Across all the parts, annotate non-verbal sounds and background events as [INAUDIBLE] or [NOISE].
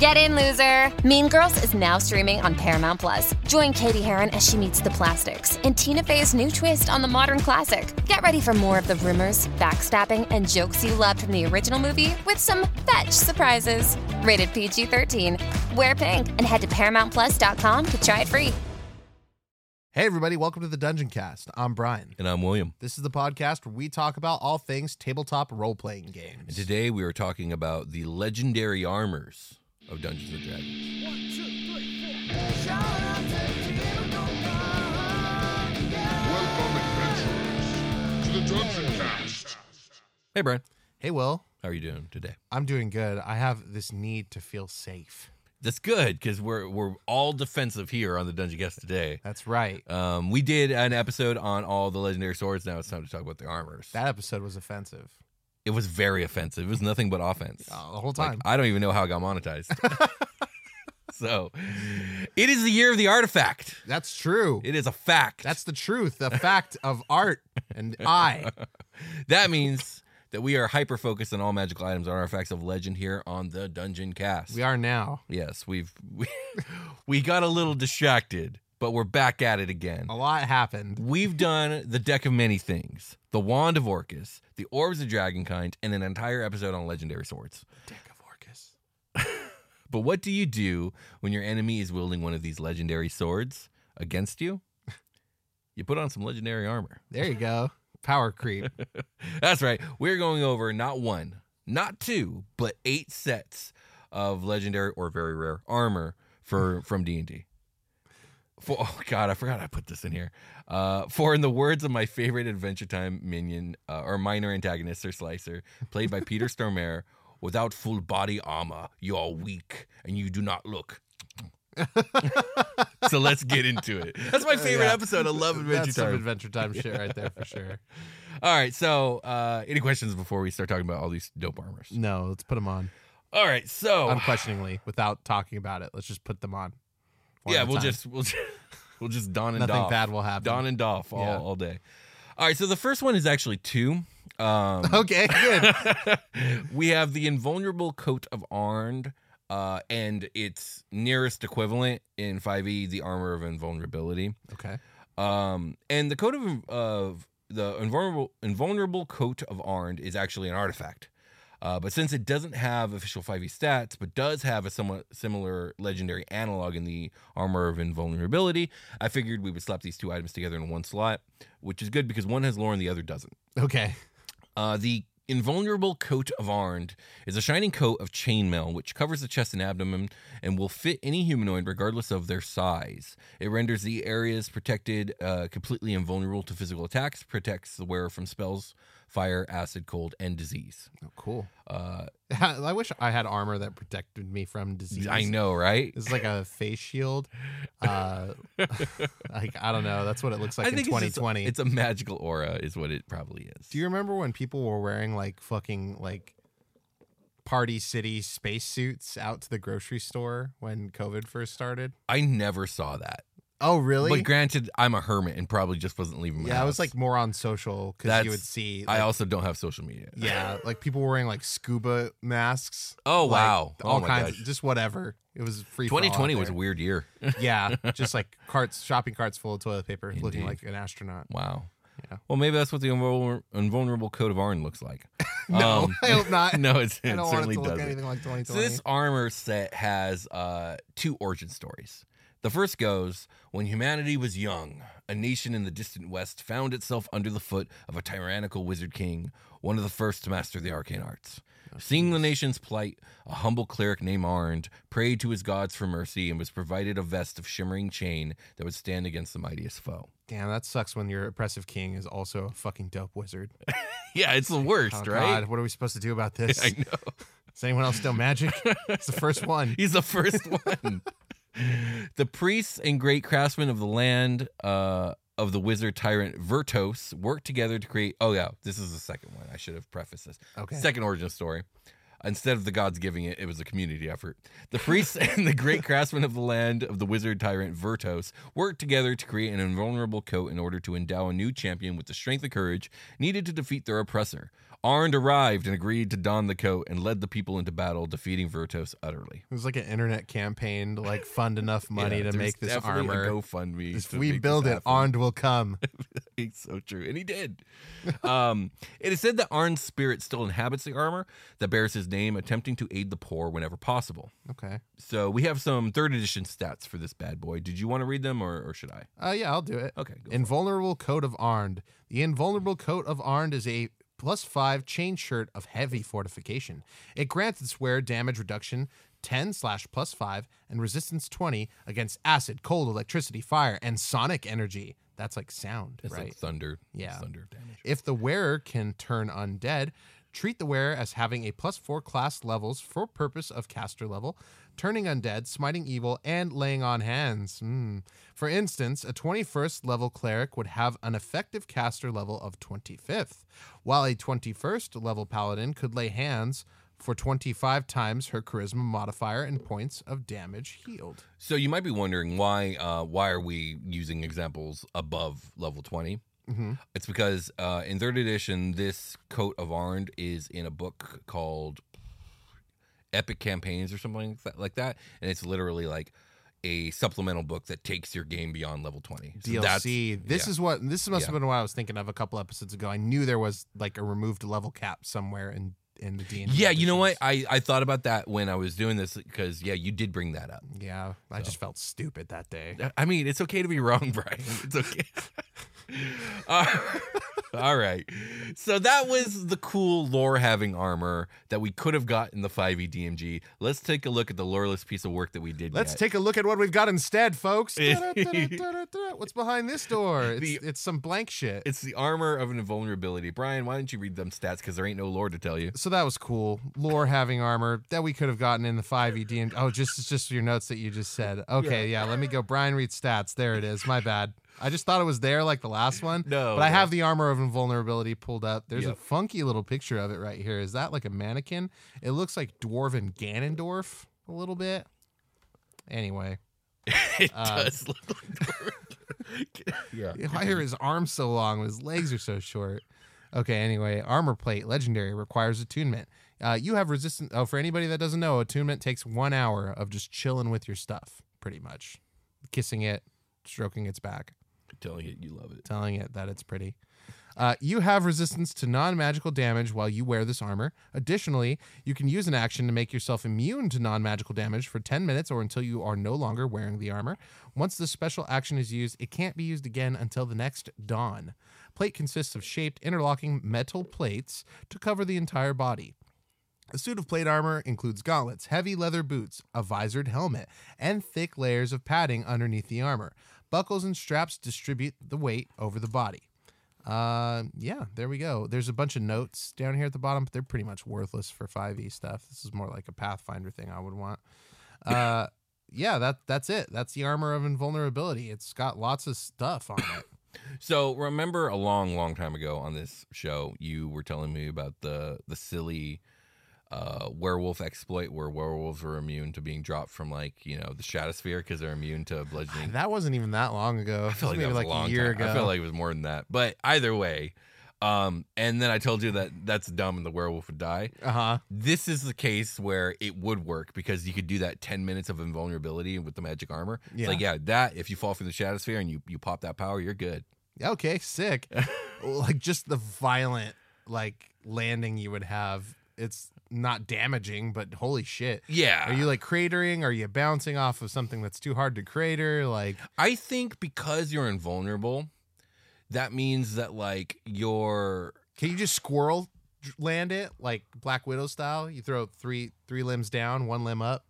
Get in, loser! Mean Girls is now streaming on Paramount Plus. Join Cady Heron as she meets the plastics in Tina Fey's new twist on the modern classic. Get ready for more of the rumors, backstabbing, and jokes you loved from the original movie with some fetch surprises. Rated PG 13. Wear pink and head to ParamountPlus.com to try it free. Hey, everybody, welcome to the Dungeon Cast. I'm Brian. And I'm William. This is the podcast where we talk about all things tabletop role playing And games. today we are talking about the legendary armors of Dungeons and Dragons. Welcome, adventurers, to the Dungeon Cast. Hey, Brian. Hey, Will, How are you doing today? I'm doing good. I have this need to feel safe. That's good because we're we're all defensive here on the Dungeon Cast today. That's right. Um, we did an episode on all the legendary swords. Now it's time to talk about the armors. That episode was offensive it was very offensive. It was nothing but offense. uh, the whole Like, time. I don't even know how it got monetized. [LAUGHS] so, it is the year of the artifact. That's true. It is a fact. That's the truth, the fact of art and I. [LAUGHS] That means that we are hyper focused on all magical items and artifacts of legend here on the Dungeon Cast. We are now. Yes, we've [LAUGHS] we, we got a little distracted, but we're back at it again. A lot happened. We've done the deck of many things: the wand of Orcus, the orbs of Dragonkind, and an entire episode on legendary swords. Dick of Orcus. [LAUGHS] But what do you do when your enemy is wielding one of these legendary swords against you? [LAUGHS] You put on some legendary armor. There you go. Power creep. [LAUGHS] That's right. We're going over not one, not two, but eight sets of legendary or very rare armor for from D and D. For oh god, I forgot I put this in here. Uh, for in the words of my favorite Adventure Time minion uh, or minor antagonist or slicer, played by Peter Stormare, without full body armor, you are weak and you do not look. so let's get into it. That's my favorite Yeah. episode. I love Adventure That's some Time. Adventure Time shit right there for [LAUGHS] sure. All right, so uh, any questions before we start talking about all these dope armors? No, let's put them on. All right, so Unquestioningly, without talking about it. Let's just put them on. Yeah, we'll time. just we'll just, [LAUGHS] we'll just don and Nothing doff, bad will happen. don and doff all, Yeah. all day. All right, so the first one is actually two. Um, [LAUGHS] Okay, good. [LAUGHS] we have the invulnerable coat of Arnd, uh, and its nearest equivalent in 5e, the armor of invulnerability. okay. Um, and the coat of of the invulnerable invulnerable coat of Arnd is actually an artifact. Uh, but since it doesn't have official 5e stats, but does have a somewhat similar legendary analog in the armor of invulnerability, I figured we would slap these two items together in one slot, which is good because one has lore and the other doesn't. Okay. Uh, the invulnerable coat of Arnd is a shining coat of chainmail which covers the chest and abdomen and will fit any humanoid regardless of their size. It renders the areas protected uh, completely invulnerable to physical attacks, protects the wearer from spells, fire, acid, cold, and disease. Oh, cool. Uh, [LAUGHS] I wish I had armor that protected me from disease. I know, right? It's like a face shield. [LAUGHS] Uh, [LAUGHS] like I don't know. That's what it looks like I in think it's, just- 2020. it's a magical aura, is what it probably is. Do you remember when people were wearing like fucking like Party City spacesuits out to the grocery store when COVID first started? I never saw that. Oh, really? But granted, I'm a hermit and probably just wasn't leaving my yeah, I was like more on social because That's- you would see. I like, also don't have social media. [LAUGHS] yeah, like people wearing like scuba masks. Oh, like, wow. Oh, all my kinds, gosh. just whatever. It was free. for all out 2020 was a there. weird year. [LAUGHS] yeah, just like carts, shopping carts full of toilet paper, looking Indeed. like an astronaut. Wow. Yeah. Well, maybe that's what the invulner- invulnerable coat of Arnd looks like. [LAUGHS] No, Um, I hope not. no, it's, I it don't want it certainly to look doesn't. anything like 2020. So this armor set has uh, two origin stories. The first goes when humanity was young, a nation in the distant west found itself under the foot of a tyrannical wizard king, one of the first to master the arcane arts. Oh, Seeing the nation's plight, a humble cleric named Arnd prayed to his gods for mercy and was provided a vest of shimmering chain that would stand against the mightiest foe. Damn, that sucks when your oppressive king is also a fucking dope wizard. [LAUGHS] Yeah, it's the worst, Oh, right? God, what are we supposed to do about [LAUGHS] this? I know. Is anyone else know magic? it's the first one. [LAUGHS] He's the first one. [LAUGHS] the priests and great craftsmen of the land uh, of the wizard tyrant Vertos worked together to create. Oh, yeah, this is the second one. I should have prefaced this. Okay. Second origin story. Instead of the gods giving it, it was a community effort. The priests [LAUGHS] and the great craftsmen of the land of the wizard tyrant Vertos worked together to create an invulnerable coat in order to endow a new champion with the strength and courage needed to defeat their oppressor. Arnd arrived and agreed to don the coat and led the people into battle, defeating Vertos utterly. It was like an internet campaign to like fund enough [LAUGHS] money Yeah, to make this definitely a armor. GoFundMe. If we build it. Arnd will come. [LAUGHS] It's so true, and he did. um, [LAUGHS] it is said that Arnd's spirit still inhabits the armor that bears his name, attempting to aid the poor whenever possible. Okay. So we have some third edition stats for this bad boy. Did you want to read them, or, or should I? Uh, yeah, I'll do it. Okay. Invulnerable Coat of Arnd. The Invulnerable Coat of Arnd is a plus five chain shirt of heavy fortification. It grants its wearer damage reduction 10 slash plus five and resistance 20 against acid, cold, electricity, fire, and sonic energy. That's like sound, It's right? like thunder. Yeah. thunder damage. If the wearer can turn undead, treat the wearer as having a plus four class levels for purpose of caster level, turning undead, smiting evil, and laying on hands. Hmm. For instance, a 21st level cleric would have an effective caster level of 25th, while a 21st level paladin could lay hands for 25 times her charisma modifier and points of damage healed. So you might be wondering why uh, why are we using examples above level 20? Mhm. It's because uh, in third edition, this coat of Arnd is in a book called Epic Campaigns or something like that, like that, and it's literally like a supplemental book that takes your game beyond level 20. So that's- DLC. This yeah. is what this must have been what I was thinking of a couple episodes ago. I knew there was like a removed level cap somewhere in in the D. Yeah, you know what? I, I thought about that when I was doing this because yeah, you did bring that up. Yeah, I just felt stupid that day. I mean, it's okay to be wrong, [LAUGHS] Brian. It's okay. [LAUGHS] Uh, [LAUGHS] all right. So that was the cool lore having armor that we could have got in the 5e DMG. Let's take a look at the loreless piece of work that we did. Let's get. take a look at what we've got instead, folks. [LAUGHS] What's behind this door? It's, The- it's some blank shit. It's the armor of an invulnerability. Brian, why don't you read them stats? Because there ain't no lore to tell you. so that was cool. Lore having armor that we could have gotten in the 5e DM. Oh, just just your notes that you just said. [LAUGHS] Okay, yeah. let me go. Brian read stats. There it is. My bad. I just thought it was there like the last one. No, But I no. have the armor of invulnerability pulled up. There's a funky little picture of it right here. Is that like a mannequin? It looks like Dwarven Ganondorf a little bit. Anyway, [LAUGHS] It Uh, does look like. [LAUGHS] yeah. why are his arms so long? His legs are so short. Okay, anyway, armor plate, legendary, requires attunement. Uh, you have resistance. Oh, for anybody that doesn't know, attunement takes one hour of just chilling with your stuff, pretty much. Kissing it, stroking its back. Telling it you love it. telling it that it's pretty. Uh, you have resistance to non magical damage while you wear this armor. Additionally, you can use an action to make yourself immune to non magical damage for 10 minutes or until you are no longer wearing the armor. Once this special action is used, it can't be used again until the next dawn. Plate consists of shaped, interlocking metal plates to cover the entire body. The suit of plate armor includes gauntlets, heavy leather boots, a visored helmet, and thick layers of padding underneath the armor. Buckles and straps distribute the weight over the body. Uh, yeah, there we go. There's a bunch of notes down here at the bottom, but they're pretty much worthless for 5e stuff. This is more like a Pathfinder thing I would want. Uh, [LAUGHS] yeah, that that's it. That's the armor of invulnerability. It's got lots of stuff on it. [COUGHS] So remember a long, long time ago on this show, you were telling me about the the silly uh, werewolf exploit where werewolves were immune to being dropped from like you know the stratosphere because they're immune to bludgeoning. That wasn't even that long ago. I feel like maybe that was like a long year time. ago. I feel like it was more than that. But either way, um, and then I told you that that's dumb and the werewolf would die. uh huh. This is the case where it would work because you could do that 10 minutes of invulnerability with the magic armor. It's Yeah. like, yeah, that, if you fall from the stratosphere and you, you pop that power, you're good. Okay, sick. [LAUGHS] like just the violent like landing you would have. It's not damaging, but holy shit. Yeah. Are you like cratering? Are you bouncing off of something that's too hard to crater? Like, I think because you're invulnerable, that means that like your can you just squirrel land it like Black Widow style? You throw three three limbs down, one limb up.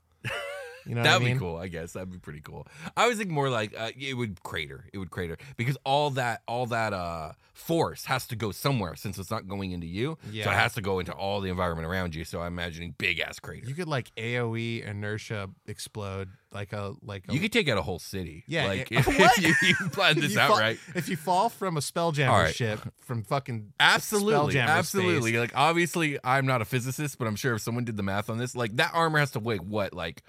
You know what I That'd mean? be cool, I guess. That'd be pretty cool. I was thinking more like uh, it would crater. It would crater because all that all that uh force has to go somewhere since it's not going into you. So it has to go into all the environment around you. So I'm imagining big ass crater. You could like AOE inertia explode like a like a you could take out a whole city. Yeah, like yeah. [LAUGHS] if, if you, you plan this you out fall- right. If you fall from a spelljammer right. ship from fucking Absolutely, absolutely. space, Like obviously, I'm not a physicist, but I'm sure if someone did the math on this, like that armor has to weigh what, like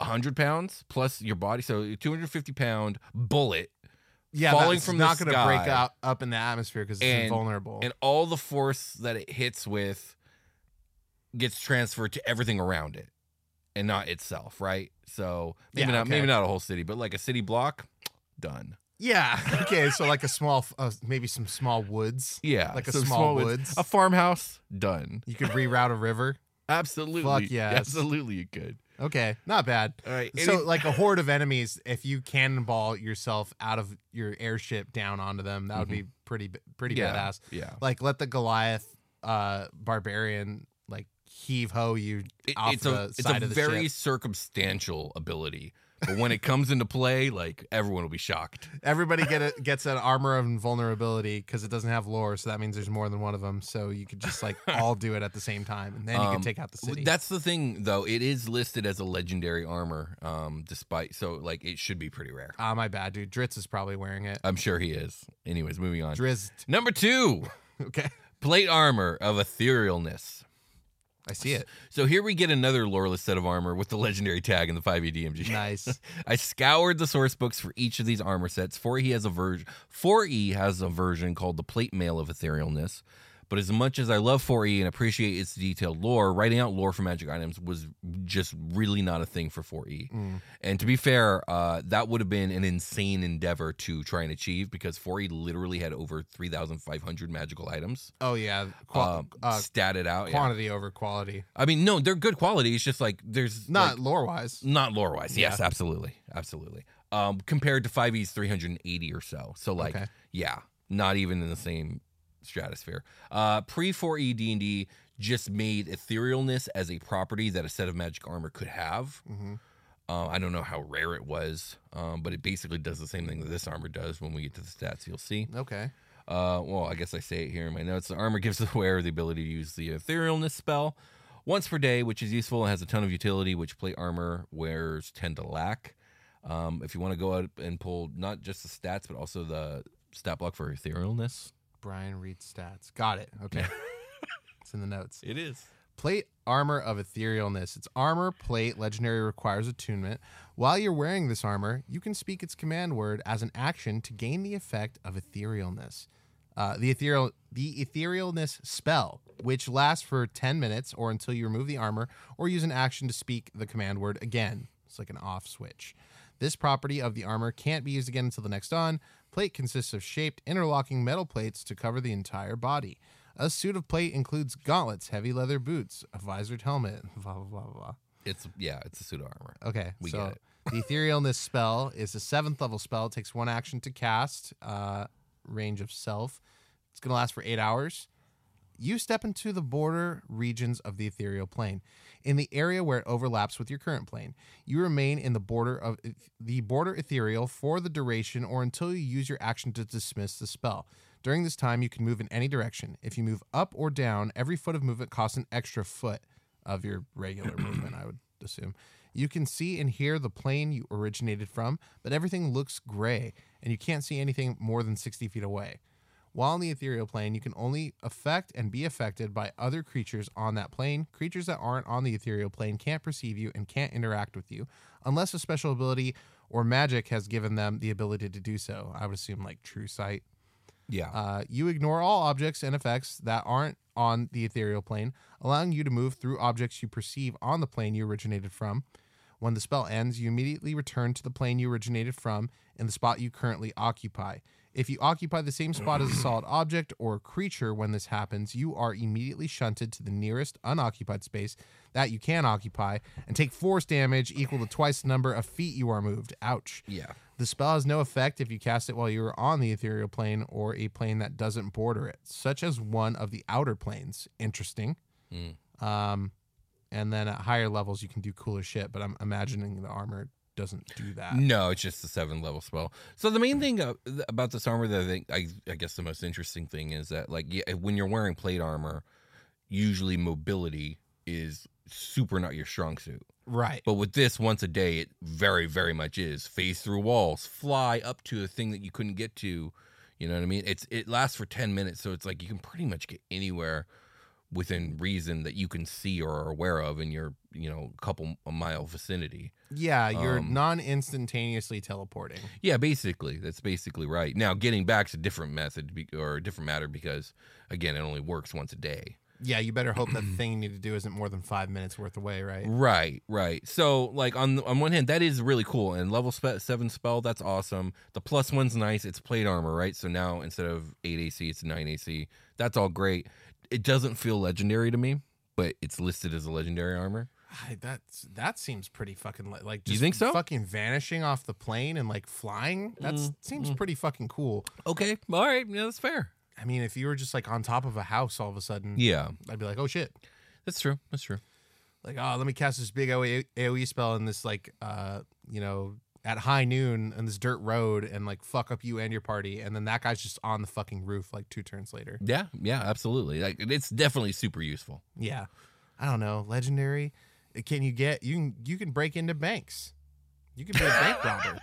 hundred pounds plus your body, so 250 pound bullet, yeah, falling from the not going to break out up in the atmosphere because it's And- invulnerable. and all the force that it hits with gets transferred to everything around it, and not itself, right? So maybe Yeah, not, okay. maybe not a whole city, but like a city block, done. yeah, [LAUGHS] okay, so like a small, uh, maybe some small woods. Yeah, Like a so small woods- woods. a farmhouse, done. You could reroute a river. [LAUGHS] Absolutely, Fuck yes. absolutely, you could. Okay, not bad. All right, So any- like a horde of enemies, if you cannonball yourself out of your airship down onto them, that would be pretty pretty Mm-hmm. yeah, badass. yeah. Like let the Goliath uh barbarian like heave ho you It- off it's the a it's side a of the very ship. circumstantial ability, but when it comes into play, like everyone will be shocked. Everybody get it gets an armor of invulnerability because it doesn't have lore, so that means there's more than one of them. So you could just like [LAUGHS] all do it at the same time, and then you Um, can take out the city. That's the thing, though. It is listed as a legendary armor, um, despite so like it should be pretty rare. Ah, my bad, dude. Dritz is probably wearing it. I'm sure he is. Anyways, moving on. Drizzt. Number two, [LAUGHS] Okay, plate armor of etherealness. I see it. So here we get another loreless set of armor with the legendary tag and the 5e DMG. Nice. [LAUGHS] I scoured the source books for each of these armor sets. 4E has a version 4E has a version called the Plate Mail of Etherealness. But as much as I love 4E and appreciate its detailed lore, writing out lore for magic items was just really not a thing for 4E. Mm. And to be fair, uh, that would have been an insane endeavor to try and achieve because 4E literally had over 3,500 magical items Oh yeah, Qua- um, uh, statted out. yeah. quantity over quality. I mean, no, they're good quality. It's just like there's Not like, lore wise. not lore wise. Yes, Yeah. absolutely, absolutely. Um, compared to 5e's 380 or so. So like, Okay. yeah, not even in the same stratosphere. Uh, pre 4e D&D just made etherealness as a property that a set of magic armor could have. hmm Uh, I don't know how rare it was, um, but it basically does the same thing that this armor does. When we get to the stats, you'll see. Okay. Uh, well, I guess I say it here in my notes. The armor gives [LAUGHS] the wearer the ability to use the etherealness spell once per day, which is useful and has a ton of utility, which plate armor wearers tend to lack. Um, if you want to go out and pull not just the stats, but also the stat block for etherealness, Brian read stats. Got it. Okay. [LAUGHS] it's in the notes. it is. Plate armor of etherealness. Its armor plate legendary requires attunement. While you're wearing this armor, you can speak its command word as an action to gain the effect of etherealness. Uh, the ethereal the etherealness spell, which lasts for 10 minutes or until you remove the armor or use an action to speak the command word again. It's like an off switch. This property of the armor can't be used again until the next dawn. Plate consists of shaped, interlocking metal plates to cover the entire body. A suit of plate includes gauntlets, heavy leather boots, a visored helmet, [LAUGHS] blah, blah, blah, blah. It's yeah, it's a pseudo armor. Okay, We so get it. [LAUGHS] the etherealness spell is a seventh level spell. It takes one action to cast, uh, range of self. It's going to last for eight hours. You step into the border regions of the ethereal plane. In the area where it overlaps with your current plane, you remain in the border of the border ethereal for the duration or until you use your action to dismiss the spell. During this time, you can move in any direction. If you move up or down, every foot of movement costs an extra foot of your regular [CLEARS THROAT] movement, I would assume. You can see and hear the plane you originated from, but everything looks gray, and you can't see anything more than 60 feet away. While on the ethereal plane, you can only affect and be affected by other creatures on that plane. Creatures that aren't on the ethereal plane can't perceive you and can't interact with you unless a special ability or magic has given them the ability to do so. I would assume like true sight. Yeah. Uh, you ignore all objects and effects that aren't on the ethereal plane, allowing you to move through objects you perceive on the plane you originated from. When the spell ends, you immediately return to the plane you originated from in the spot you currently occupy. If you occupy the same spot as a solid object or creature when this happens, you are immediately shunted to the nearest unoccupied space that you can occupy and take force damage equal to twice the number of feet you are moved. Ouch. yeah. The spell has no effect if you cast it while you are on the ethereal plane or a plane that doesn't border it, such as one of the outer planes. Interesting. Um, and then at higher levels, you can do cooler shit, but I'm imagining the armor doesn't do that. No, it's just a seven level spell. So the main thing uh, about this armor that I think I, I guess the most interesting thing is that like yeah, when you're wearing plate armor, usually mobility is super not your strong suit. Right. But with this, once a day, it very very much is. Phase through walls, fly up to a thing that you couldn't get to. You know what I mean? It's it lasts for ten minutes, so it's like you can pretty much get anywhere within reason that you can see or are aware of in your you know couple mile vicinity. Yeah, you're Um, non instantaneously teleporting. Yeah, basically, that's basically right. Now, getting back's a different method be- or a different matter because, again, it only works once a day. Yeah, you better hope that the [CLEARS THROAT] thing you need to do isn't more than five minutes worth away, right? Right, right. So, like on on one hand, that is really cool, and level spe- seven spell, that's awesome. The plus one's nice. It's plate armor, right? So now instead of eight AC, it's nine AC. That's all great. It doesn't feel legendary to me, but it's listed as a legendary armor. I, that's that seems pretty fucking li- like You think so? Fucking vanishing off the plane and like flying. That Mm, seems pretty fucking cool. Okay, all right, yeah, that's fair. I mean, if you were just like on top of a house all of a sudden, Yeah, I'd be like, oh shit. that's true. That's true. Like, oh, let me cast this big AOE, AOE spell in this like, uh, you know, at high noon in this dirt road and like fuck up you and your party, and then that guy's just on the fucking roof like two turns later. Yeah, yeah, absolutely. Like it's definitely super useful. Yeah, I don't know, legendary. Can you get you can you can break into banks? You can be a bank [LAUGHS] robber.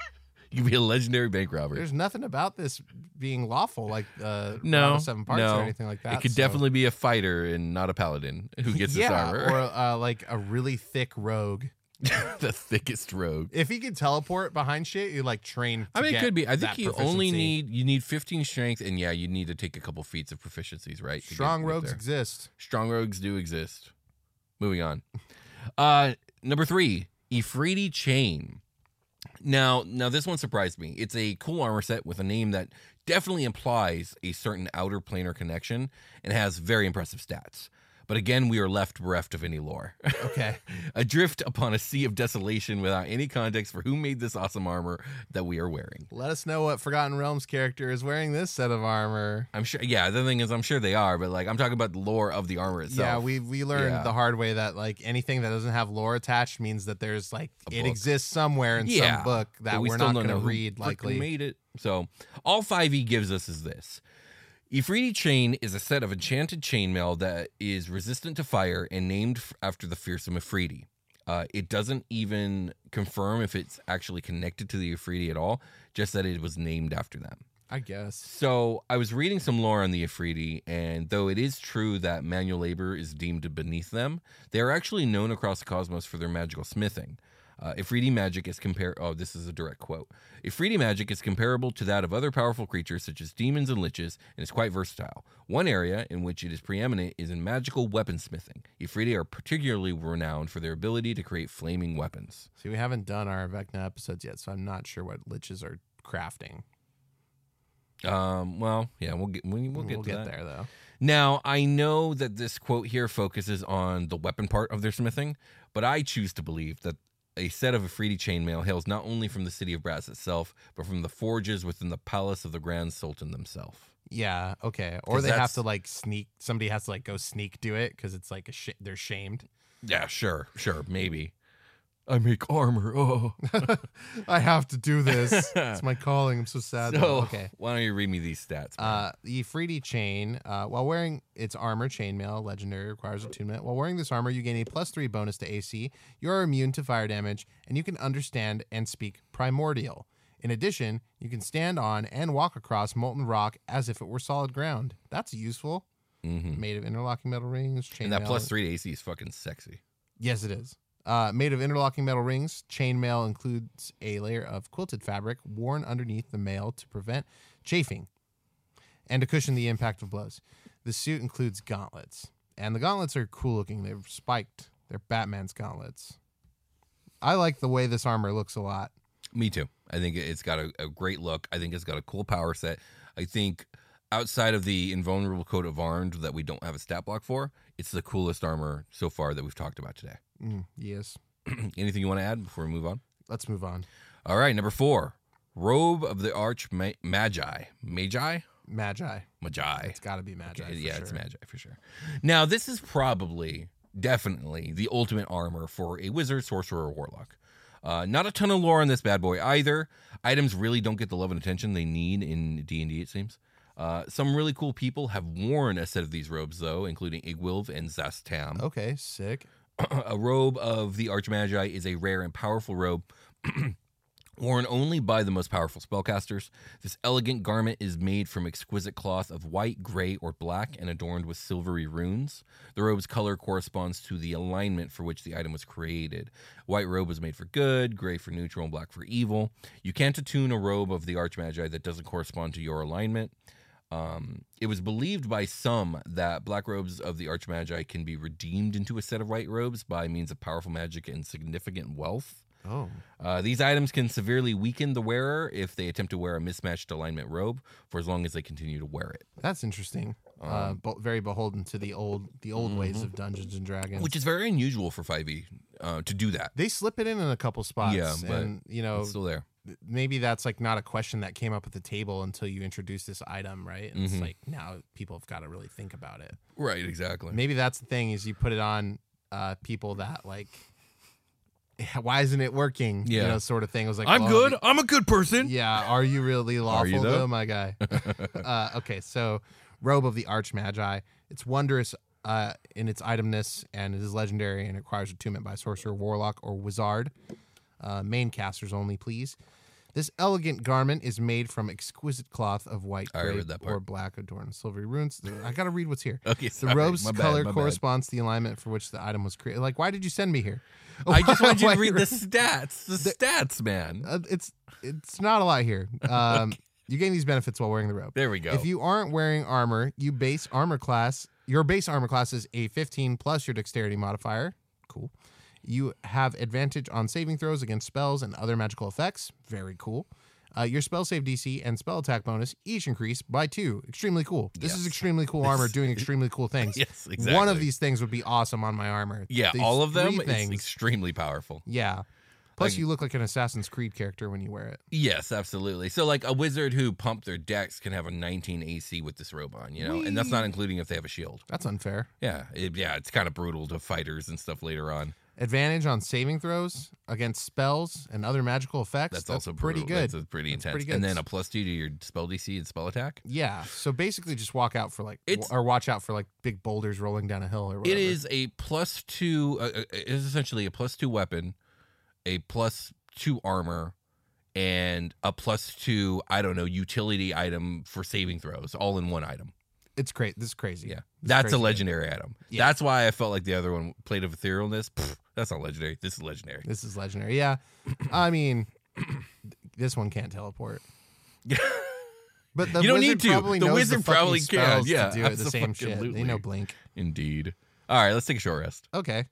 You be a legendary bank robber. There's nothing about this being lawful, like uh, no, Seven Parts no. or anything like that. It could so- definitely be a fighter and not a paladin who gets [LAUGHS] this yeah, armor. or uh, like a really thick rogue. [LAUGHS] the thickest rogue. If he could teleport behind shit, you like train. I mean, it could be. I think you only need you need 15 strength, and yeah, you need to take a couple feats of proficiencies, right? to get- strong get rogues there. exist. Strong rogues do exist. Moving on. [LAUGHS] Uh, number three, Efreeti Chain. Now, now this one surprised me. It's a cool armor set with a name that definitely implies a certain outer planar connection and has very impressive stats. But again, we are left bereft of any lore. [LAUGHS] Okay, Adrift upon a sea of desolation without any context for who made this awesome armor that we are wearing. let us know what Forgotten Realms character is wearing this set of armor. I'm sure, yeah, the thing is, I'm sure they are, but like, I'm talking about the lore of the armor itself. Yeah, we we learned Yeah. the hard way that like anything that doesn't have lore attached means that there's like A it book. exists somewhere in Yeah, some book that we we're not going to read likely. made it. So all 5e gives us is this. Efreeti Chain is a set of enchanted chainmail that is resistant to fire and named after the fearsome Efreeti. Uh, it doesn't even confirm if it's actually connected to the Efreeti at all, just that it was named after them. I guess. So I was reading some lore on the Efreeti, and though it is true that manual labor is deemed beneath them, they are actually known across the cosmos for their magical smithing. Uh, Efreeti magic is compar. Oh, this is a direct quote. Efreeti magic is comparable to that of other powerful creatures such as demons and liches, and is quite versatile. One area in which it is preeminent is in magical weaponsmithing. Efreeti are particularly renowned for their ability to create flaming weapons. See, we haven't done our Vecna episodes yet, so I'm not sure what liches are crafting. Um, well, yeah, we'll get we, we'll get to that. there though. Now, I know that this quote here focuses on the weapon part of their smithing, but I choose to believe that a set of Efreeti chainmail hails not only from the city of Brass itself, but from the forges within the palace of the Grand Sultan themselves. Yeah, okay. Or 'Cause they have that's- to like sneak. Somebody has to like go sneak do it because it's like a sh- they're shamed. Yeah, sure, sure, maybe. I make armor. Oh, [LAUGHS] I have to do this. it's my calling. I'm so sad. so though. okay. Why don't you read me these stats? man? Uh, the Efreeti chain, uh, while wearing its armor, chainmail, legendary, requires attunement. While wearing this armor, you gain a plus three bonus to AC. You are immune to fire damage, and you can understand and speak primordial. In addition, you can stand on and walk across molten rock as if it were solid ground. That's useful. Mm-hmm. Made of interlocking metal rings, chain And that plus three to AC is fucking sexy. Yes, it is. Uh, made of interlocking metal rings, chainmail includes a layer of quilted fabric worn underneath the mail to prevent chafing and to cushion the impact of blows. The suit includes gauntlets, and the gauntlets are cool looking. They're spiked. They're Batman's gauntlets. I like the way this armor looks a lot. Me too. I think it's got a, a great look. I think it's got a cool power set. I think outside of the invulnerable coat of arms that we don't have a stat block for, it's the coolest armor so far that we've talked about today. Mm, yes. [CLEARS THROAT] Anything you want to add before we move on? Let's move on. All right, number four, robe of the arch ma- magi, magi, Magi. magi. It's got to be Magi. Okay, yeah, it's magi for sure. Now, this is probably, definitely the ultimate armor for a wizard, sorcerer, or warlock. Uh, not a ton of lore on this bad boy either. Items really don't get the love and attention they need in D and D. It seems. Uh, some really cool people have worn a set of these robes, though, including Iggwilv and Zastam. Okay, sick. [CLEARS THROAT] a robe of the Archmagi is a rare and powerful robe [CLEARS THROAT] worn only by the most powerful spellcasters. This elegant garment is made from exquisite cloth of white, gray, or black and adorned with silvery runes. The robe's color corresponds to the alignment for which the item was created. White robe was made for good, gray for neutral, and black for evil. You can't attune a robe of the Archmagi that doesn't correspond to your alignment. Um, it was believed by some that black robes of the Archmagi can be redeemed into a set of white robes by means of powerful magic and significant wealth. Oh, Uh, these items can severely weaken the wearer if they attempt to wear a mismatched alignment robe for as long as they continue to wear it, that's interesting. uh, Um, be- very beholden to the old the old ways of Dungeons and Dragons. which is very unusual for 5e uh, to do that. they slip it in in a couple spots. Yeah, but and you know It's still there. Maybe that's like not a question that came up at the table until you introduce this item, right? And Mhm. it's like now people have got to really think about it. Right, exactly. Maybe that's the thing is you put it on uh, people that like, [LAUGHS] why isn't it working? you Yeah. know, sort of thing. I was like, I'm well, good. I'm a good person. Yeah, are you really lawful you, though? though, my guy? [LAUGHS] [LAUGHS] uh, okay, so robe of the arch magi. It's wondrous uh, in its itemness, and it is legendary, and requires attunement by sorcerer, warlock, or wizard. Uh, main casters only, please. This elegant garment is made from exquisite cloth of white, gray, or black, adorned with silvery runes. I gotta read what's here. [LAUGHS] Okay, The robe's bad, color my bad. corresponds to the alignment for which the item was created. Like, why did you send me here? [LAUGHS] I just wanted you to read the [LAUGHS] stats. The, stats, man. Uh, it's it's not a lot here. Um, You gain these benefits while wearing the robe. There we go. If you aren't wearing armor, you base armor class. Your base armor class is a 15 plus your dexterity modifier. Cool. You have advantage on saving throws against spells and other magical effects. Very cool. Uh, your spell save DC and spell attack bonus each increase by two. Extremely cool. This is extremely cool [LAUGHS] armor doing extremely cool things. [LAUGHS] Yes, exactly. One of these things would be awesome on my armor. yeah, These all of them. things. extremely powerful. yeah. Plus, Like- you look like an Assassin's Creed character when you wear it. Yes, absolutely. So, like a wizard who pumped their dex can have a 19 AC with this robe on, you know, and that's not including if they have a shield. That's unfair. Yeah, it, yeah, it's kind of brutal to fighters and stuff later on. Advantage on saving throws against spells and other magical effects. That's, That's, also pretty brutal. good. That's pretty intense. pretty. And then a plus two to your spell DC and spell attack. yeah. So basically, just walk out for like, It's- or watch out for like big boulders rolling down a hill or whatever. It is a plus two. Uh, uh, it is essentially a plus two weapon, a plus two armor, and a plus two. I don't know utility item for saving throws, all in one item. It's great. This is crazy. Yeah, This is that's a legendary item. Yeah. That's why I felt like the other one, Plate of Etherealness. pff, that's not legendary. This is legendary. This is legendary. Yeah. [CLEARS THROAT] I mean, this one can't teleport. [LAUGHS] But the You don't wizard need to. Probably The wizard the probably can. Yeah, do it the same shit. They know blink. Indeed. All right, let's take a short rest. Okay.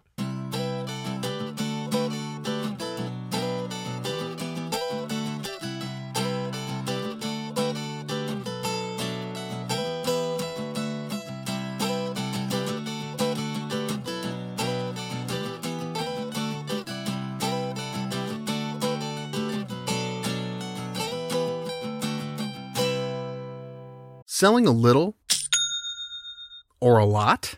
Selling a little or a lot?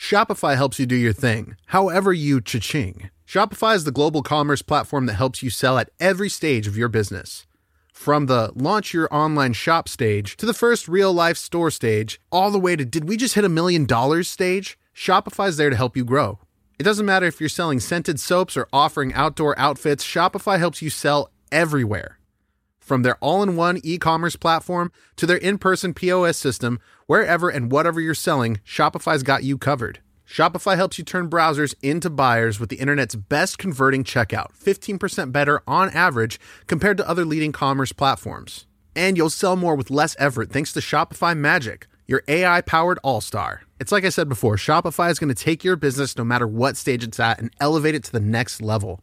Shopify helps you do your thing, however you cha-ching. Shopify is the global commerce platform that helps you sell at every stage of your business. From the launch your online shop stage to the first real life store stage, all the way to did we just hit a million dollars stage? Shopify's there to help you grow. It doesn't matter if you're selling scented soaps or offering outdoor outfits, Shopify helps you sell everywhere. From their all in one e commerce platform to their in person POS system, wherever and whatever you're selling, Shopify's got you covered. Shopify helps you turn browsers into buyers with the internet's best converting checkout, 15% better on average compared to other leading commerce platforms. And you'll sell more with less effort thanks to Shopify Magic, your AI powered all star. It's like I said before, Shopify is going to take your business no matter what stage it's at and elevate it to the next level.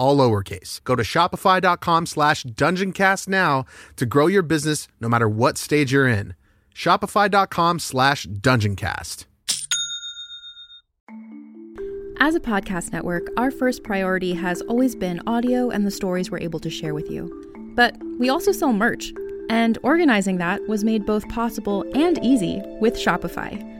all lowercase. Go to shopify.com slash dungeoncast now to grow your business no matter what stage you're in. Shopify.com slash dungeoncast. As a podcast network, our first priority has always been audio and the stories we're able to share with you. But we also sell merch, and organizing that was made both possible and easy with Shopify.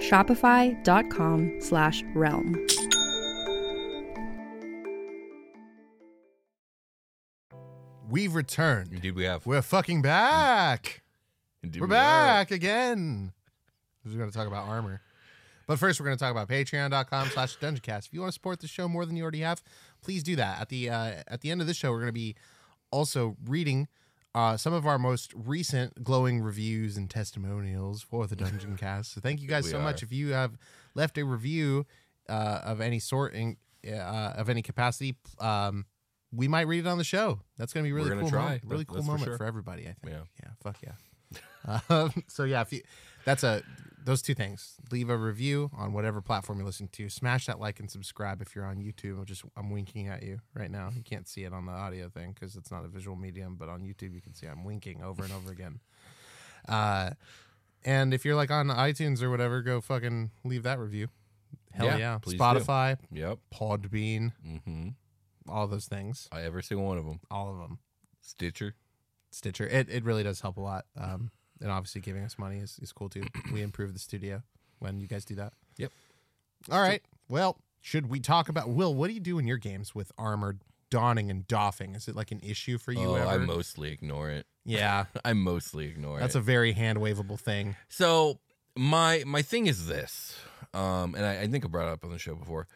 Shopify.com slash realm. We've returned. Indeed, we have. We're fucking back. Indeed, We're we are. back again. We're going to talk about armor. But first, we're going to talk about patreon.com slash dungeoncast. If you want to support the show more than you already have, please do that. At the uh, at the end of this show, we're going to be also reading uh, some of our most recent glowing reviews and testimonials for the Dungeon [LAUGHS] Cast. So thank you guys We so much. If you have left a review uh, of any sort in, uh, of any capacity, um, we might read it on the show. That's going to be really cool. try. Moment. Really cool that's for moment sure. for everybody. I think. Yeah. Yeah. Fuck yeah. [LAUGHS] Um, so yeah, if you that's a those two things. Leave a review on whatever platform you're listening to. Smash that like and subscribe if you're on YouTube. I'm just I'm winking at you right now. You can't see it on the audio thing because it's not a visual medium, but on YouTube you can see I'm winking over and over again. Uh, and if you're like on iTunes or whatever, go fucking leave that review. Hell Yeah, yeah. please do. Spotify, Yep. Podbean, Mm-hmm. all those things, I every single one of them. all of them. Stitcher. Stitcher. It it really does help a lot. Um, and obviously giving us money is, is cool too. [CLEARS THROAT] we improve the studio when you guys do that. Yep. All right. Well, should we talk about Will? What do you do in your games with armor donning and doffing? Is it like an issue for you? oh, ever? I mostly ignore it. yeah, [LAUGHS] I mostly ignore that's it. That's a very hand waveable thing. So my my thing is this, um, and I, I think I brought it up on the show before.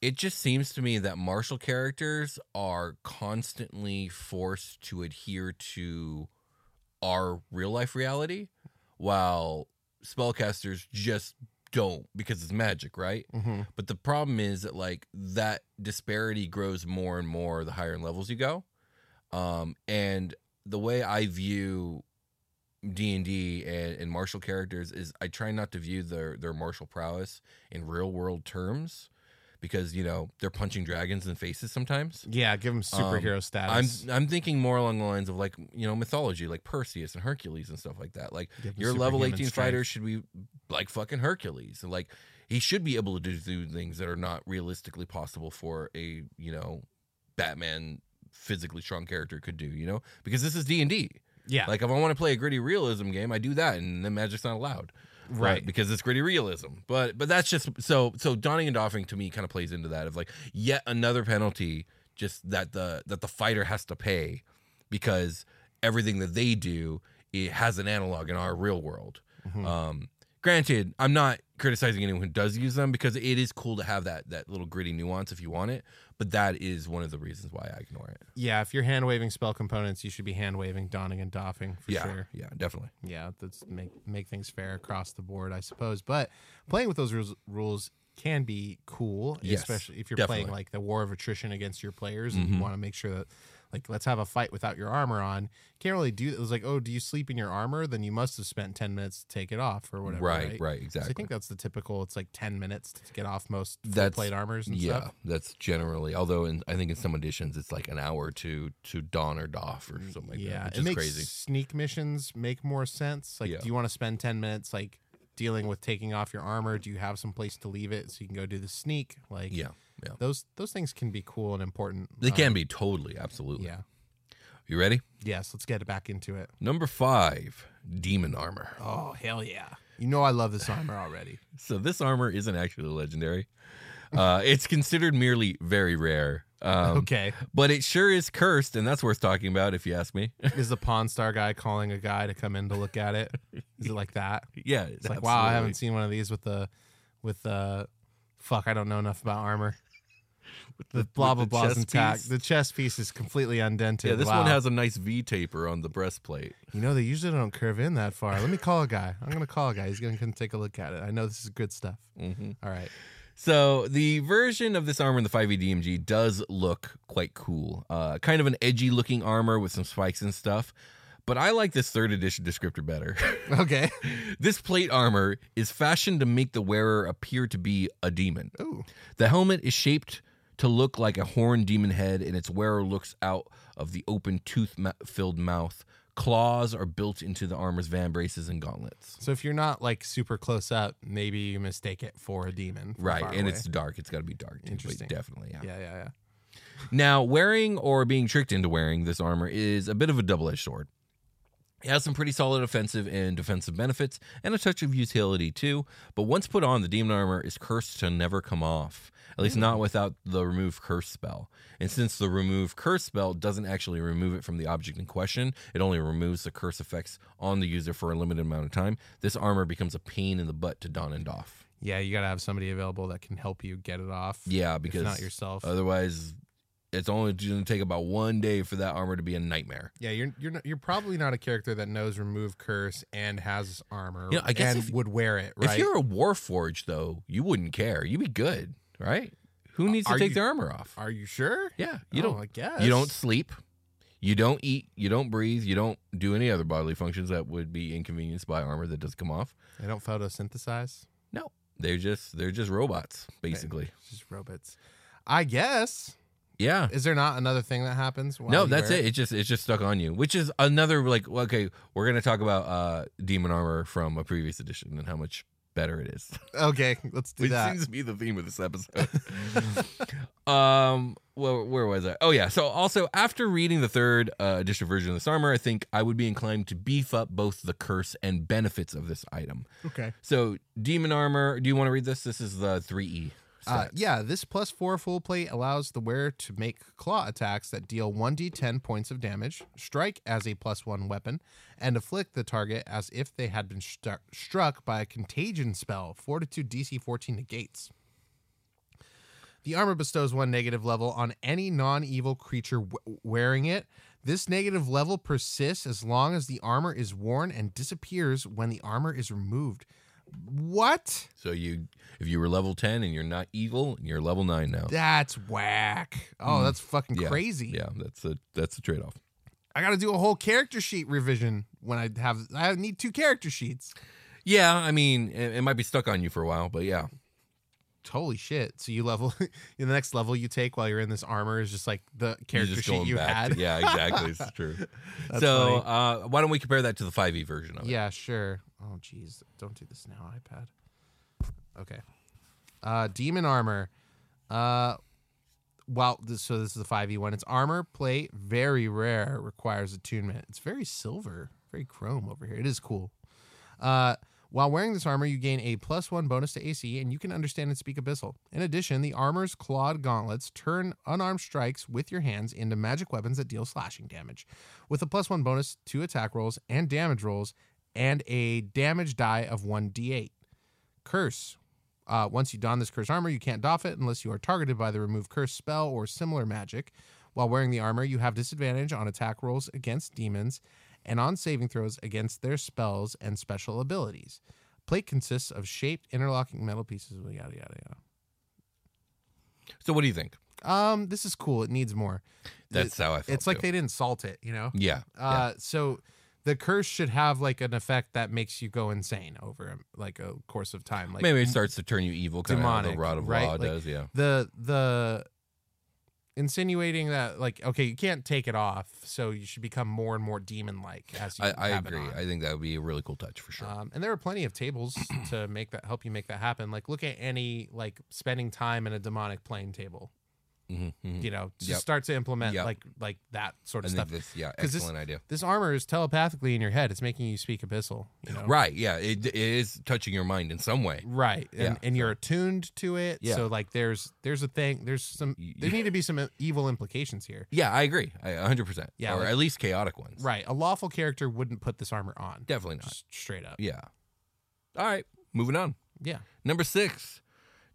It just seems to me that martial characters are constantly forced to adhere to our real life reality, while spellcasters just don't because it's magic, right? Mm-hmm. But the problem is that like that disparity grows more and more the higher in levels you go. Um, and the way I view D and D and martial characters is I try not to view their their martial prowess in real world terms because you know they're punching dragons in faces sometimes. Yeah, give them um, superhero status. I'm. I'm thinking more along the lines of like you know mythology, like Perseus and Hercules and stuff like that. Like your level 18 strength. fighter should be like fucking Hercules, and like he should be able to do, things that are not realistically possible for a you know Batman physically strong character could do, you know? Because this is D&D. Yeah. Like if I want to play a gritty realism game, I do that and then magic's not allowed. But- Right. because it's gritty realism. But but that's just so so donning and doffing to me kind of plays into that of like yet another penalty just that the that the fighter has to pay because everything that they do it has an analog in our real world. Mm-hmm. Um granted, I'm not criticizing anyone who does use them because it is cool to have that that little gritty nuance if you want it, but that is one of the reasons why I ignore it. yeah, if you're hand waving spell components, you should be hand waving, donning, and doffing for yeah. sure. Yeah, definitely. Yeah, that's make make things fair across the board, I suppose. But playing with those rules, rules can be cool, Yes, especially if you're definitely. playing like the war of attrition against your players, and Mhm. you want to make sure that like let's have a fight without your armor on. Can't really do. It was like, oh, do you sleep in your armor? Then you must have spent ten minutes to take it off or whatever. right, Right, right, So exactly. I think that's the typical. It's like ten minutes to get off most That's- plate armors and yeah, stuff. that's generally. Although, in, I think in some editions, it's like an hour to to don or doff or mm, something like yeah, that, which it is makes crazy. sneak missions make more sense. Like, Yeah. do you want to spend ten minutes like dealing with taking off your armor? Do you have some place to leave it so you can go do the sneak? Like, Yeah, yeah, those those things can be cool and important. they can Um, be totally, absolutely. Yeah. You ready? Yes. Let's get back into it. Number five, demon armor. Oh hell yeah! You know I love this armor already. [LAUGHS] So this armor isn't actually legendary. Uh, it's considered merely very rare. Um, okay. But it sure is cursed, and that's worth talking about if you ask me. [LAUGHS] Is the Pawn Star guy calling a guy to come in to look at it? Is it like that? [LAUGHS] yeah, It's like wow, I haven't seen one of these with the with the fuck. I don't know enough about armor. [LAUGHS] The blah blah the blah's intact. The chest piece is completely undented. Yeah, this Wow. one has a nice V taper on the breastplate. You know, they usually don't curve in that far. Let me call a guy. I'm gonna call a guy. He's gonna come take a look at it. I know this is good stuff. hmm All right. So the version of this armor in the 5e DMG does look quite cool. Uh, kind of an edgy looking armor with some spikes and stuff. But I like this third edition descriptor better. [LAUGHS] Okay. this plate armor is fashioned to make the wearer appear to be a demon. Ooh. The helmet is shaped to look like a horned demon head, and its wearer looks out of the open tooth filled mouth. Claws are built into the armor's vambraces and gauntlets. So if you're not like super close up, maybe you mistake it for a demon. Right, and away. it's dark. It's got to be dark. Too, Interesting. definitely, yeah. yeah, yeah, yeah. Now, wearing or being tricked into wearing this armor is a bit of a double edged sword. It has some pretty solid offensive and defensive benefits, and a touch of utility too. But once put on, the demon armor is cursed to never come off, at least not without the remove curse spell. And since the remove curse spell doesn't actually remove it from the object in question, it only removes the curse effects on the user for a limited amount of time. This armor becomes a pain in the butt to don and doff. Yeah, you gotta have somebody available that can help you get it off. Yeah, because not yourself. Otherwise, it's only going to take about one day for that armor to be a nightmare. Yeah, you're you're not, you're probably not a character that knows remove curse and has armor. You know, I guess and if- would wear it. Right? If you're a Warforged, though, you wouldn't care. You'd be good, right? Who needs to Are take you- their armor off? Are you sure? yeah, you Oh, don't. I guess You don't sleep. You don't eat. You don't breathe. You don't do any other bodily functions that would be inconvenienced by armor that does come off. They don't photosynthesize. No, they're just they're just robots, basically. It's just robots. I guess. Yeah. Is there not another thing that happens? No, that's it. It's just it's just stuck on you, which is another like okay. We're gonna talk about uh demon armor from a previous edition and how much better it is. [LAUGHS] Okay, let's do Which that. seems to be the theme of this episode. [LAUGHS] um, well, where was I? Oh yeah. So also after reading the third uh, edition version of this armor, I think I would be inclined to beef up both the curse and benefits of this item. Okay. So demon armor. Do you want to read this? This is the three E. Uh, yeah, this plus four full plate allows the wearer to make claw attacks that deal 1d10 points of damage, strike as a plus one weapon, and afflict the target as if they had been stru- struck by a contagion spell. Fortitude DC 14 negates. The armor bestows one negative level on any non evil creature w- wearing it. This negative level persists as long as the armor is worn and disappears when the armor is removed. What? So you, if you were level ten and you're not evil, and you're level nine now. That's whack. Oh, that's fucking Mm. Yeah, crazy. Yeah, that's a that's a trade off. I got to do a whole character sheet revision when I have. I need two character sheets. Yeah, I mean, it, it might be stuck on you for a while, but yeah. Holy shit! So you level [LAUGHS] in the next level you take while you're in this armor is just like the You're character just sheet going you had. to- yeah, exactly. It's [LAUGHS] true. That's so, funny. uh, why don't we compare that to the 5e version of it? Yeah, sure. Oh, jeez. Don't do this now, iPad. Okay. Uh, demon armor. Uh, well, this, so this is the five e one. It's armor plate, very rare, requires attunement. It's very silver, very chrome over here. It is cool. Uh, while wearing this armor, you gain a plus one bonus to AC, and you can understand and speak Abyssal. In addition, the armor's clawed gauntlets turn unarmed strikes with your hands into magic weapons that deal slashing damage, with a plus one bonus to attack rolls and damage rolls, and a damage die of 1d8. Curse. Uh, once you don this curse armor, you can't doff it unless you are targeted by the remove curse spell or similar magic. While wearing the armor, you have disadvantage on attack rolls against demons and on saving throws against their spells and special abilities. Plate consists of shaped interlocking metal pieces. Yada yada yada. So what do you think? Um, this is cool. It needs more. That's how I felt. It's like they didn't salt it, you know. Yeah. Uh, so the curse should have like an effect that makes you go insane over like a course of time. Like Maybe it starts to turn you evil, kind of the Rod of right? Law Like, does. Yeah. the the insinuating that like okay you can't take it off so you should become more and more demon like as you I, I agree. on. I think that would be a really cool touch for sure. Um, and there are plenty of tables [CLEARS THROAT] to make that help you make that happen. Like look at any like spending time in a demonic plane table. Mhm, mhm. You know, just Yep. start to implement Yep. like like that sort of think stuff. this, yeah, 'Cause this- excellent idea. This armor is telepathically in your head. It's making you speak abyssal. You know, Right. Yeah. It, it is touching your mind in some way. Right, and, Yeah, and you're attuned to it. Yeah. So like, there's there's a thing. There's some. There need to be some evil implications here. Yeah, I agree. I 100%. Yeah, Or like- at least chaotic ones. Right, a lawful character wouldn't put this armor on. Definitely not. Just straight up. Yeah. All right. Moving on. Yeah. Number six,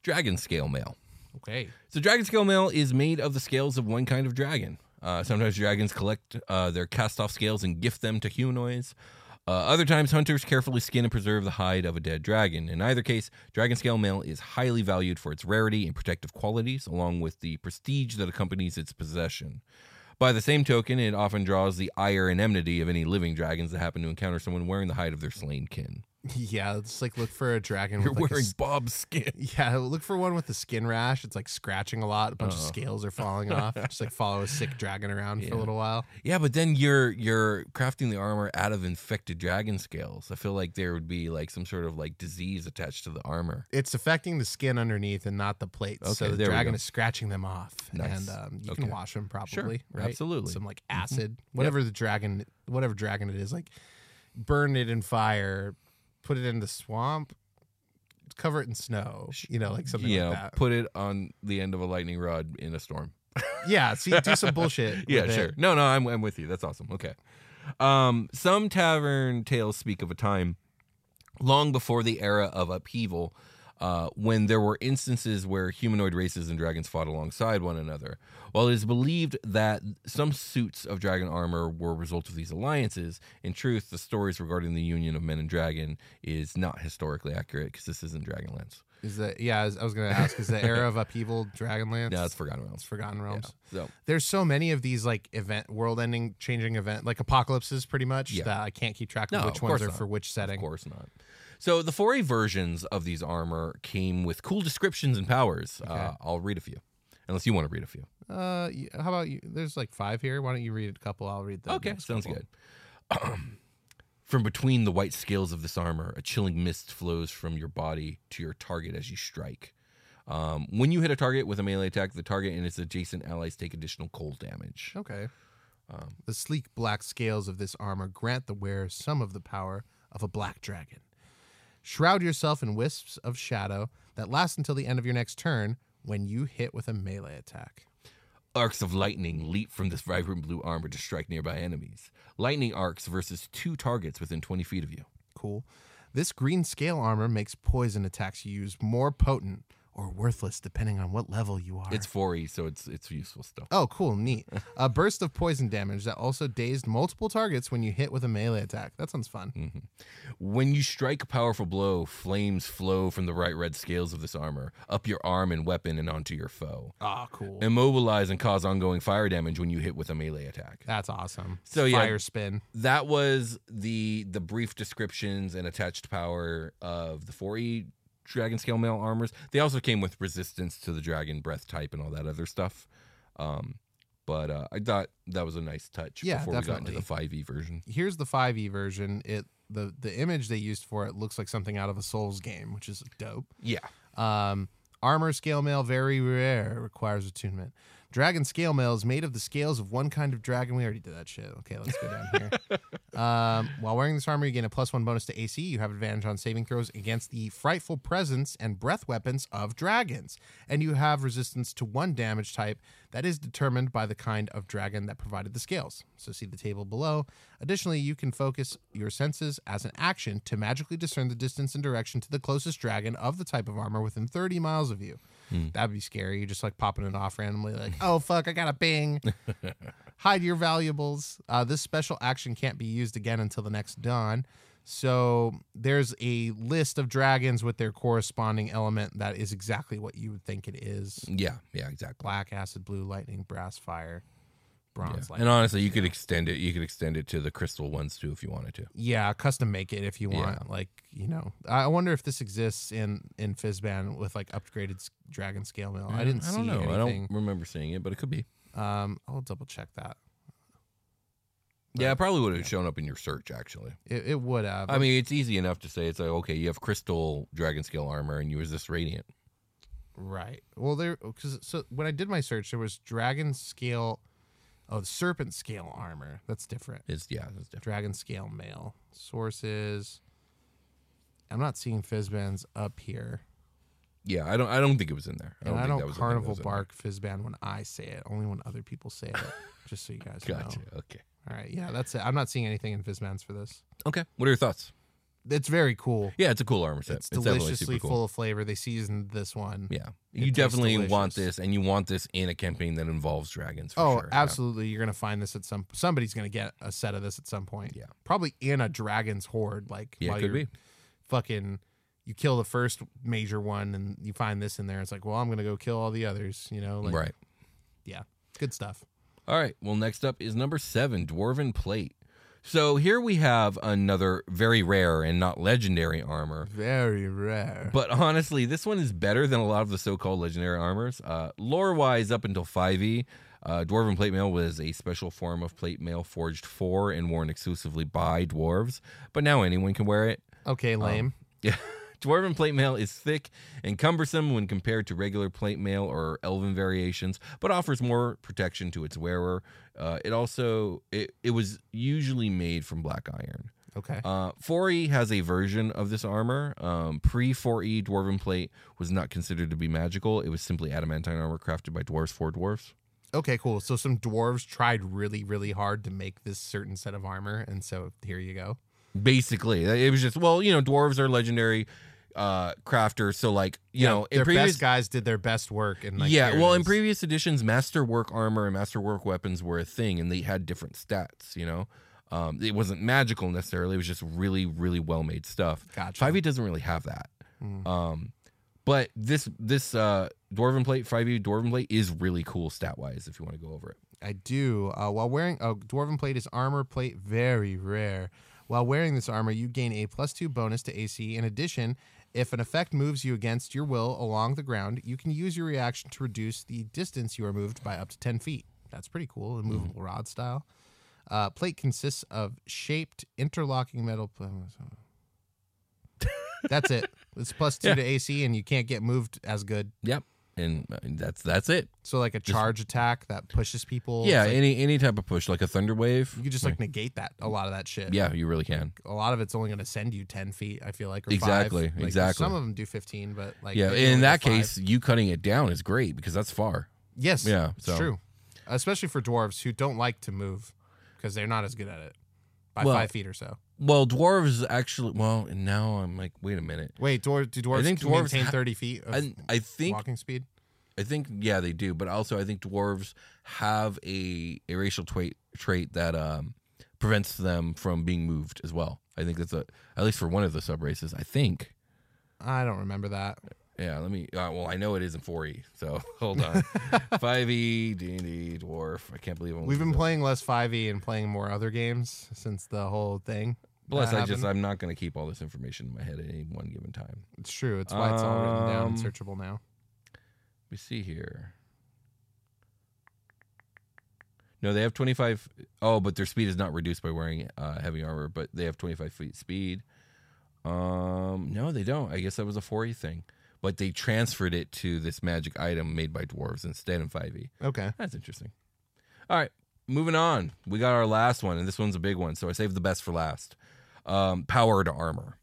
dragon scale mail. Okay. So, dragon scale mail is made of the scales of one kind of dragon. Uh, sometimes dragons collect uh, their cast off scales and gift them to humanoids. Uh, other times, hunters carefully skin and preserve the hide of a dead dragon. In either case, dragon scale mail is highly valued for its rarity and protective qualities, along with the prestige that accompanies its possession. By the same token, it often draws the ire and enmity of any living dragons that happen to encounter someone wearing the hide of their slain kin. Yeah, it's like look for a dragon. You're with like wearing s- Bob's skin. [LAUGHS] yeah, look for one with a skin rash. It's like scratching a lot. A bunch of Uh-oh. scales are falling [LAUGHS] off. Just like follow a sick dragon around for a little while. Yeah, but then you're you're crafting the armor out of infected dragon scales. I feel like there would be like some sort of like disease attached to the armor. It's affecting the skin underneath and not the plates. so the dragon is scratching them off, Nice. and um, you Okay. can wash them probably. right? absolutely. Mm-hmm. Some like acid, whatever the dragon, whatever dragon it is, like burn it in fire, put it in the swamp, cover it in snow. You know, like something yeah, like that. put it on the end of a lightning rod in a storm. [LAUGHS] yeah, see, do some [LAUGHS] bullshit. yeah, with it. sure. No, no, I'm I'm with you. That's awesome. Okay. Um, some tavern tales speak of a time long before the era of upheaval uh, when there were instances where humanoid races and dragons fought alongside one another. While it is believed that some suits of dragon armor were a result of these alliances, in truth, the stories regarding the union of men and dragon is not historically accurate because this isn't Dragonlance. Is that yeah? I was, I was gonna ask. Is the era of upheaval Dragonlance? No, it's Forgotten It's Realms. Forgotten Realms. So There's so many of these like event, world-ending, changing event, like apocalypses, pretty much. Yeah. That I can't keep track of No, which of ones are not. for which setting. Of course not. So the 4E versions of these armor came with cool descriptions and powers. Uh, I'll read a few, unless you want to read a few. Uh, how about you? There's like five here. Why don't you read a couple? I'll read the. okay, sounds couple. good. [CLEARS THROAT] From between the white scales of this armor, a chilling mist flows from your body to your target as you strike. Um, when you hit a target with a melee attack, the target and its adjacent allies take additional cold damage. Okay. Um, the sleek black scales of this armor grant the wearer some of the power of a black dragon. Shroud yourself in wisps of shadow that last until the end of your next turn when you hit with a melee attack. Arcs of lightning leap from this vibrant blue armor to strike nearby enemies. Lightning arcs versus two targets within 20 feet of you. Cool. This green scale armor makes poison attacks you use more potent or worthless depending on what level you are. It's 4E, so it's it's useful stuff. Oh, cool, neat. [LAUGHS] a burst of poison damage that also dazed multiple targets when you hit with a melee attack. That sounds fun. Mm. When you strike a powerful blow, flames flow from the bright red scales of this armor up your arm and weapon and onto your foe. Ah, cool. Immobilize and cause ongoing fire damage when you hit with a melee attack. That's awesome. So, yeah. fire spin. That was the the brief descriptions and attached power of the 4E dragon scale mail armors. They also came with resistance to the dragon breath type and all that other stuff. Um, but uh, I thought that was a nice touch Yeah, before we got into the 5e version. Here's the 5e version. It the the image they used for it looks like something out of a Souls game, which is dope. Yeah. Um, armor scale mail very rare requires attunement. Dragon scale mail is made of the scales of one kind of dragon. We already did that shit. Okay, let's go down here. [LAUGHS] um, while wearing this armor, you gain a plus one bonus to AC. You have advantage on saving throws against the frightful presence and breath weapons of dragons. And you have resistance to one damage type that is determined by the kind of dragon that provided the scales. So see the table below. Additionally, you can focus your senses as an action to magically discern the distance and direction to the closest dragon of the type of armor within 30 miles of you. That'd be scary. You're just like popping it off randomly, like, [LAUGHS] oh fuck, I got a bing. [LAUGHS] Hide your valuables. Uh, this special action can't be used again until the next dawn. So there's a list of dragons with their corresponding element that is exactly what you would think it is. Yeah, yeah, exactly. Black acid, blue lightning, brass fire, bronze Yeah. lightning. And honestly, you could extend it. You could extend it to the crystal ones too if you wanted to. Yeah, custom make it if you Yeah. want. Like you know, I wonder if this exists in in Fizban with like upgraded dragon scale mail. I didn't I see don't know. I don't remember seeing it, but it could be. Um, I'll double check that. Yeah, it probably would have shown up in your search actually. It, it would have. I mean, it's easy enough to say it's like okay, you have crystal dragon scale armor and you resist radiant. right. Well, there because so when I did my search, there was dragon scale, oh, serpent scale armor. That's different. It's yeah, it's different. Dragon scale mail sources. I'm not seeing Fizzbands up here. Yeah, I don't. I don't think it was in there. I And don't I think don't that was carnival bark Fizzband when I say it, only when other people say it. just so you guys [LAUGHS] Gotcha. know. Okay. All right, yeah, that's it. I'm not seeing anything in Fizzbands for this. Okay. What are your thoughts? It's very cool. Yeah, it's a cool armor set. It's definitely deliciously cool. full of flavor. They seasoned this one. Yeah, It you definitely want this, and you want this in a campaign that involves dragons. For Oh, sure, yeah. absolutely. You're gonna find this at some. Somebody's gonna get a set of this at some point. Yeah. probably in a dragon's horde. Like Yeah, could be. fucking. You kill the first major one, and you find this in there. It's like, well, I'm gonna go kill all the others. You know, like, right. Yeah, good stuff. All right. Well, next up is number seven, Dwarven Plate. So here we have another very rare and not legendary armor. Very rare. But honestly, this one is better than a lot of the so-called legendary armors. Uh, lore-wise, up until 5e, uh, Dwarven plate mail was a special form of plate mail forged for and worn exclusively by dwarves. But now anyone can wear it. okay, lame. [LAUGHS] Yeah. Dwarven plate mail is thick and cumbersome when compared to regular plate mail or elven variations, but offers more protection to its wearer. Uh, it also it, it was usually made from black iron. okay. Uh, 4e has a version of this armor. Um, Pre 4e dwarven plate was not considered to be magical. It was simply adamantine armor crafted by dwarves for dwarves. Okay, cool. So some dwarves tried really, really hard to make this certain set of armor, and so here you go. Basically, it was just well, you know, dwarves are legendary uh crafters, so like you know, in their previous best guys did their best work, and like, yeah, well, in previous editions, masterwork armor and masterwork weapons were a thing, and they had different stats. You know, um, it wasn't magical necessarily; it was just really, really well made stuff. Gotcha. Five E doesn't really have that. Mm. Um, but this this uh, dwarven plate, five E dwarven plate, is really cool stat wise. If you want to go over it, I do. Uh, while wearing a dwarven plate is armor plate, very rare. While wearing this armor, you gain a plus two bonus to AC. In addition, if an effect moves you against your will along the ground, you can use your reaction to reduce the distance you are moved by up to 10 feet. That's pretty cool, a movable rod style. Uh, plate consists of shaped interlocking metal. [LAUGHS] That's it. It's plus two Yeah. to AC, and you can't get moved as good. yep, and uh, that's that's it. So, like a charge attack that pushes people. Yeah, like- any any type of push, like a thunder wave. you could just like negate that a lot of that shit. yeah, you really can. a lot of it's only going to send you 10 feet i feel like or Exactly, five. Like, exactly. some of them do 15 but like yeah, in that case, you cutting it down is great because that's far. yes Yeah, it's true especially for dwarves who don't like to move because they're not as good at it by Well- five feet or so Well, dwarves actually. Well, and now I'm like, wait a minute. wait dwar- do dwarves I think dwarves maintain ha- 30 feet of I, I think walking speed I think yeah they do, but also I think dwarves have a a racial trait trait that um prevents them from being moved as well. I think that's a at least for one of the sub races. I think. i don't remember that Yeah, let me. Uh, well, I know it is in 4e, so [LAUGHS] hold on. [LAUGHS] 5e, D&D, dwarf. I can't believe I'm we've been playing less 5e and playing more other games since the whole thing Plus, I just. I'm not going to keep all this information in my head at any one given time. it's true it's why it's all written down and Um, searchable now Let me see here. No, they have 25. Oh, but their speed is not reduced by wearing uh, heavy armor, but they have 25 feet speed. Um, no, they don't. I guess that was a 4E thing. But they transferred it to this magic item made by dwarves instead in 5e. Okay. That's interesting. All right, moving on. We got our last one, and this one's a big one, so I saved the best for last. Um, to armor.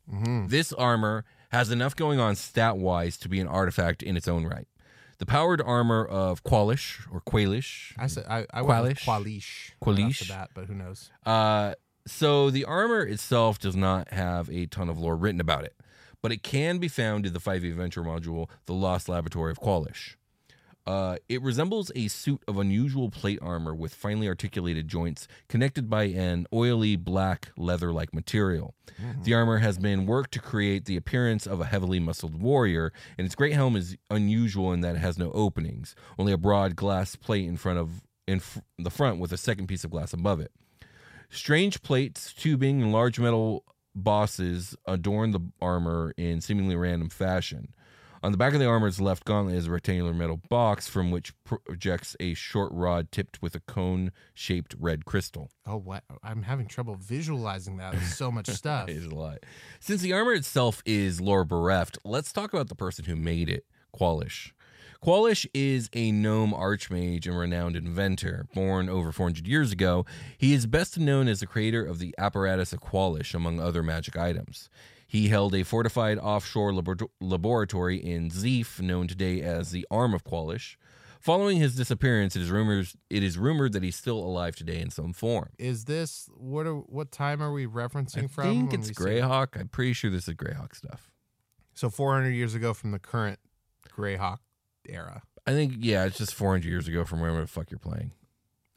This armor has enough going on stat wise to be an artifact in its own right. The powered armor of Kwalish or Kwalish. I said I, I Kwalish. Kwalish. Kwalish. the bat, but who knows? Uh, so the armor itself does not have a ton of lore written about it, but it can be found in the 5e adventure module, The Lost Laboratory of Kwalish. Uh, it resembles a suit of unusual plate armor with finely articulated joints connected by an oily black leather like material. The armor has been worked to create the appearance of a heavily muscled warrior, and its great helm is unusual in that it has no openings, only a broad glass plate in front of in fr- the front with a second piece of glass above it. Strange plates, tubing, and large metal bosses adorn the armor in seemingly random fashion. On the back of the armor's left gauntlet is a rectangular metal box from which projects a short rod tipped with a cone shaped red crystal. Oh, what? I'm having trouble visualizing that. There's so much [LAUGHS] stuff. It is a lot. Since the armor itself is lore bereft, let's talk about the person who made it, Kwalish. Kwalish is a gnome archmage and renowned inventor. Born over 400 years ago, he is best known as the creator of the apparatus of Kwalish, among other magic items. He held a fortified offshore labor- laboratory in Zeif, known today as the Arm of Kwalish. Following his disappearance, it is rumors it is rumored that he's still alive today in some form. Is this what? Are, what time are we referencing I from? I think it's Greyhawk. I'm pretty sure this is Greyhawk stuff. So 400 years ago from the current Greyhawk era. I think yeah, it's just 400 years ago from wherever the fuck you're playing.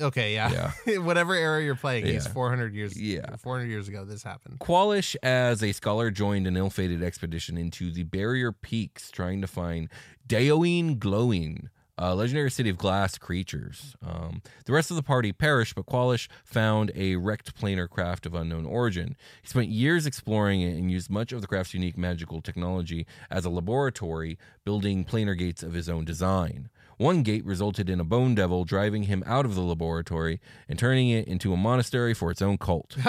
Okay, yeah. [LAUGHS] Whatever era you're playing, Yeah. 400 years. Yeah. 400 years ago, this happened. Kwalish, as a scholar, joined an ill-fated expedition into the Barrier Peaks, trying to find Daoine Glowing, a legendary city of glass creatures. Um, the rest of the party perished, but Kwalish found a wrecked planar craft of unknown origin. He spent years exploring it and used much of the craft's unique magical technology as a laboratory, building planar gates of his own design. One gate resulted in a bone devil driving him out of the laboratory and turning it into a monastery for its own cult. [LAUGHS]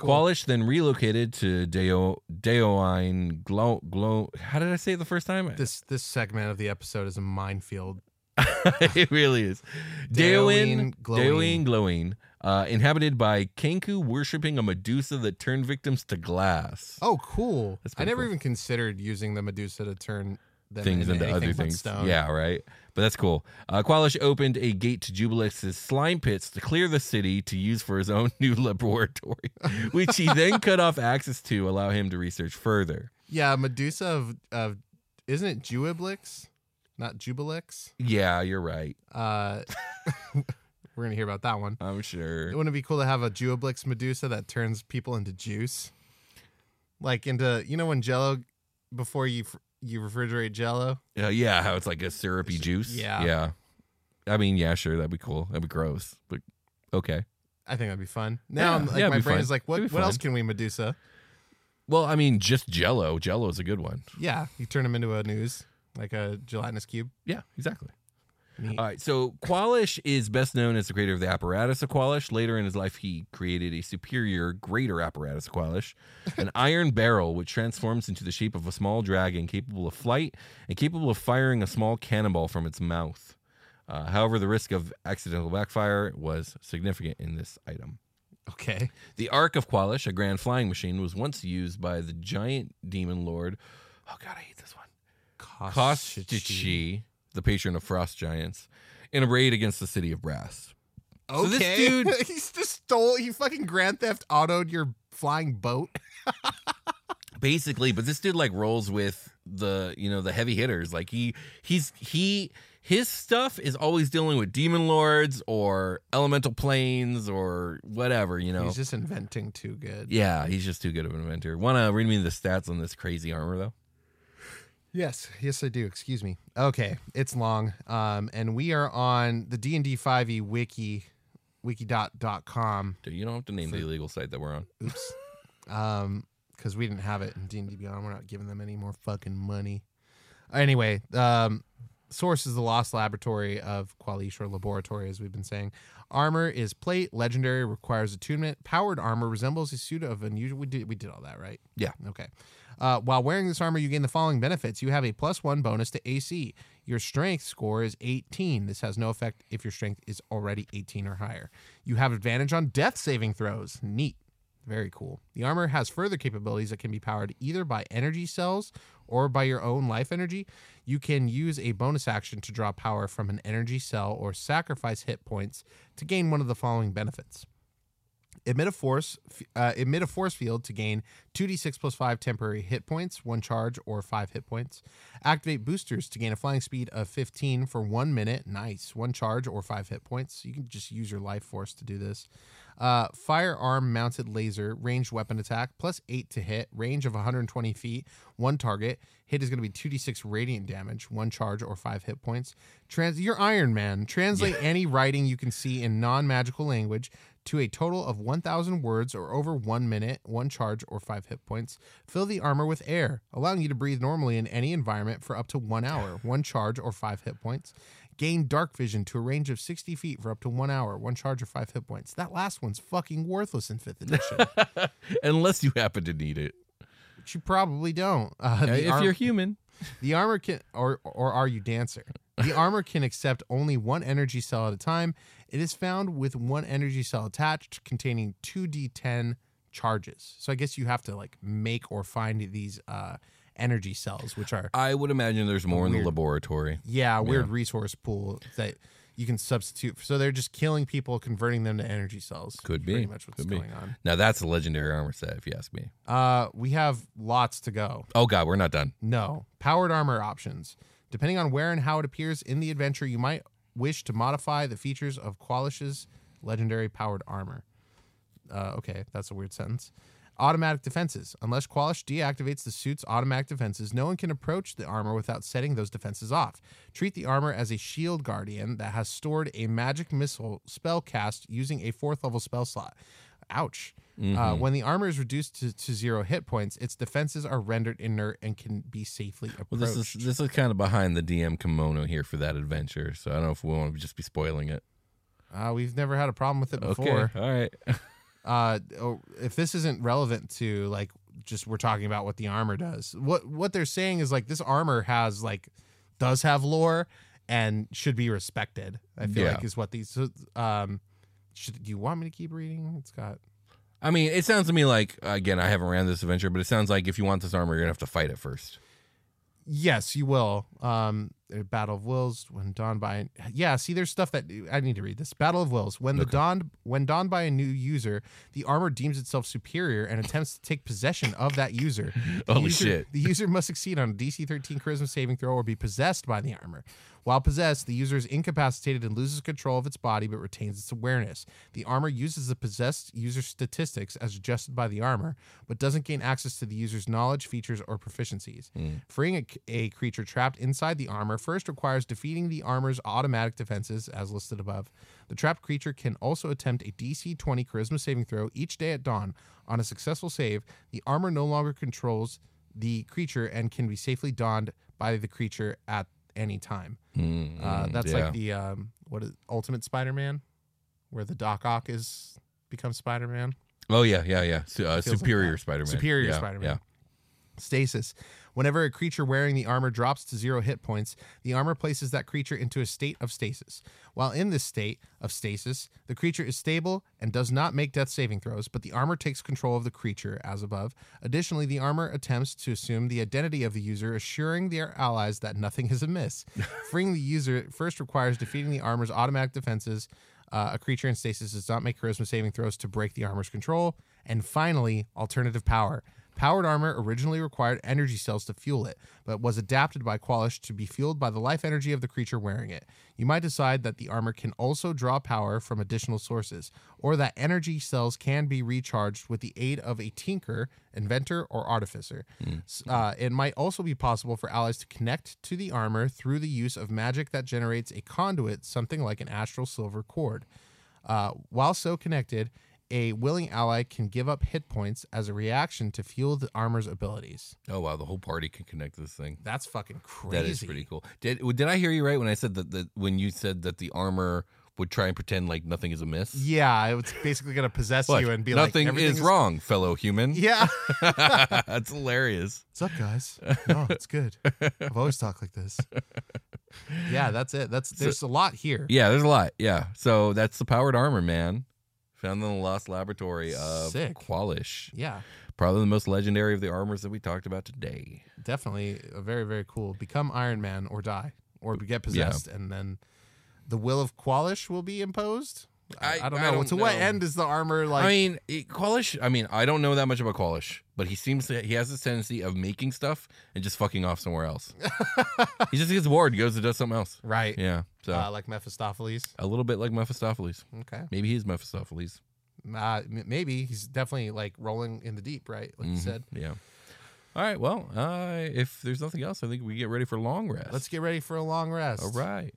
Kwalish then relocated to Deo Deoine Glow Glow. How did I say it the first time? This this segment of the episode is a minefield. [LAUGHS] it really is. Deoine Deoine Glowing. Glowing, uh, inhabited by Kenku worshiping a Medusa that turned victims to glass. Oh, cool. I never cool. even considered using the Medusa to turn them things into, into other things. Stone. Yeah, right. But that's cool. Uh, Kwalish opened a gate to Jubilix's slime pits to clear the city to use for his own [LAUGHS] new laboratory, [LAUGHS] which he then cut off access to, allow him to research further. Yeah, Medusa of, of isn't it Juiblex? Not Jubilix? Yeah, you're right. Uh, [LAUGHS] we're gonna hear about that one. I'm sure. Wouldn't it be cool to have a Juiblex Medusa that turns people into juice? Like into you know when Jello before you you refrigerate Jello. Uh, yeah, how it's like a syrupy juice. yeah. yeah. I mean, yeah, sure, that'd be cool. That'd be gross, but okay. I think that'd be fun. Now, Yeah, I'm- like yeah, my be brain fun. is like, what It'd be what else fun. can we Medusa? Well, I mean, just Jello. Jello is a good one. Yeah, you turn them into a news like a gelatinous cube. Yeah, exactly. Neat. All right, so Kwalish is best known as the creator of the apparatus of Kwalish. Later in his life, he created a superior, greater apparatus of Kwalish, an [LAUGHS] iron barrel which transforms into the shape of a small dragon capable of flight and capable of firing a small cannonball from its mouth. Uh, however, the risk of accidental backfire was significant in this item. Okay. The Ark of Kwalish, a grand flying machine, was once used by the giant demon lord. Oh God, I hate this one. Kostchtchie, the patron of frost giants, in a raid against the city of Brass. Okay. So this dude- [LAUGHS] he's just stole. He fucking Grand Theft Autoed your flying boat. [LAUGHS] Basically, but this dude like rolls with the you know the heavy hitters. Like he he's he his stuff is always dealing with demon lords or elemental planes or whatever. You know. He's just inventing too good. yeah, he's just too good of an inventor. Want to read me the stats on this crazy armor though? Yes, yes, I do. Excuse me. Okay, it's long, um, and we are on the D and D five E wiki, wiki.com. Dude, you don't have to name the illegal site that we're on. Oops, [LAUGHS] um, because we didn't have it in D and D Beyond. We're not giving them any more fucking money. Anyway, um, source is the lost laboratory of Kwalish or laboratory, as we've been saying. Armor is plate. Legendary requires attunement. Powered armor resembles a suit of unusual. We did we did all that right? Yeah. Okay. Uh, while wearing this armor, you gain the following benefits. You have a plus one bonus to AC. Your strength score is 18. This has no effect if your strength is already 18 or higher. You have advantage on death saving throws. Neat. Very cool. The armor has further capabilities that can be powered either by energy cells or by your own life energy. You can use a bonus action to draw power from an energy cell or sacrifice hit points to gain one of the following benefits. Emit a force, uh, emit a force field to gain 2d6 plus 5 temporary hit points, one charge, or 5 hit points. Activate boosters to gain a flying speed of 15 for one minute. Nice. One charge or 5 hit points. You can just use your life force to do this. Uh, firearm mounted laser, ranged weapon attack, plus 8 to hit, range of 120 feet, one target. Hit is going to be 2d6 radiant damage, one charge or 5 hit points. Trans- You're Iron Man. Translate any writing you can see in non magical language to a total of 1,000 words or over one minute, one charge, or five hit points. Fill the armor with air, allowing you to breathe normally in any environment for up to one hour, [SIGHS] one charge, or five hit points. Gain dark vision to a range of 60 feet for up to one hour, one charge, or five hit points. That last one's fucking worthless in fifth edition, [LAUGHS] Unless you happen to need it. Which you probably don't. Uh, if arm- you're human. The armor can, or or are you dancer? The armor can accept only one energy cell at a time. It is found with one energy cell attached, containing two d10 charges. So I guess you have to like make or find these uh, energy cells, which are I would imagine there's more in the laboratory. yeah weird resource pool that you can substitute. So they're just killing people, converting them to energy cells. Could be. pretty much what's Could be. going on. Now that's a legendary armor set, if you ask me. Uh, we have lots to go. Oh god, we're not done. No. Powered armor options. Depending on where and how it appears in the adventure, you might wish to modify the features of Kwalish's legendary powered armor. Uh, okay, that's a weird sentence. Automatic defenses. Unless Kwalish deactivates the suit's automatic defenses, no one can approach the armor without setting those defenses off. Treat the armor as a shield guardian that has stored a magic missile spell cast using a fourth level spell slot. Ouch. Uh, when the armor is reduced to, to zero hit points, its defenses are rendered inert and can be safely approached. Well, this is this is kind of behind the DM kimono here for that adventure, so I don't know if we want to just be spoiling it. Uh, we've never had a problem with it before. Okay, all right. [LAUGHS] Uh, oh, if this isn't relevant to like just we're talking about what the armor does. What what they're saying is like this armor has like does have lore and should be respected. I feel Yeah. like is what these. So, um, should do you want me to keep reading? It's got I mean, it sounds to me like again, I haven't ran this adventure, but it sounds like if you want this armor, you're gonna have to fight it first. Yes, you will. Um, Uh, Battle of Wills when dawned by yeah. See, there's stuff that I need to read. This Battle of Wills when the dawned when dawned by a new user, the armor deems itself superior and attempts to take possession of that user. [LAUGHS] The Holy user- shit. The user must succeed on a DC 13 Charisma saving throw or be possessed by the armor. While possessed, the user is incapacitated and loses control of its body but retains its awareness. The armor uses the possessed user statistics as adjusted by the armor, but doesn't gain access to the user's knowledge, features, or proficiencies. Hmm. Freeing a, a creature trapped inside the armor first requires defeating the armor's automatic defenses, as listed above. The trapped creature can also attempt a DC 20 Charisma saving throw each day at dawn. On a successful save, the armor no longer controls the creature and can be safely donned by the creature at any time. Uh, that's yeah. like the um, what is Ultimate Spider-Man, where the Doc Ock is becomes Spider-Man. Oh yeah, yeah, yeah. Uh, Feels like superior. Spider-Man. Superior Yeah, Spider-Man. Yeah. Stasis. Whenever a creature wearing the armor drops to zero hit points, the armor places that creature into a state of stasis. While in this state of stasis, the creature is stable and does not make death saving throws, but the armor takes control of the creature, as above. Additionally, the armor attempts to assume the identity of the user, assuring their allies that nothing is amiss. [LAUGHS] Freeing the user first requires defeating the armor's automatic defenses. Uh, a creature in stasis does not make charisma saving throws to break the armor's control. And finally, alternative power. Powered armor originally required energy cells to fuel it, but was adapted by Kwalish to be fueled by the life energy of the creature wearing it. You might decide that the armor can also draw power from additional sources, or that energy cells can be recharged with the aid of a tinker, inventor, or artificer. S- Uh, it might also be possible for allies to connect to the armor through the use of magic that generates a conduit, something like an astral silver cord. Uh, while so connected, a willing ally can give up hit points as a reaction to fuel the armor's abilities. Oh wow, the whole party can connect to this thing. That's fucking crazy. That is pretty cool. Did did I hear you right when I said that, that when you said that the armor would try and pretend like nothing is amiss? Yeah, it's basically gonna possess What? you and be nothing like, nothing is "Everything's- wrong, fellow human. Yeah. [LAUGHS] [LAUGHS] That's hilarious. What's up, guys? [LAUGHS] No, it's good. I've always talked like this. Yeah, that's it. That's there's a lot here. Yeah, there's a lot. Yeah. So that's the powered armor, man. Found in the lost laboratory of Sick. Kwalish. Yeah, Probably the most legendary of the armors that we talked about today. definitely a very very cool. Become Iron Man or die or get possessed, and then the will of Kwalish will be imposed. I, I- I don't I know. don't to what end is the armor like? I mean, Kwalish. I mean, I don't know that much about Kwalish, but he seems to he has this tendency of making stuff and just fucking off somewhere else. [LAUGHS] he just gets bored, goes and does something else. right. Yeah. So Uh, like Mephistopheles. a little bit like Mephistopheles. Okay. Maybe he's Mephistopheles. Uh, maybe he's definitely like rolling in the deep, right? Like you Mhm. said. Yeah. All right. Well, uh, if there's nothing else, I think we get ready for long rest. Let's get ready for a long rest. All right.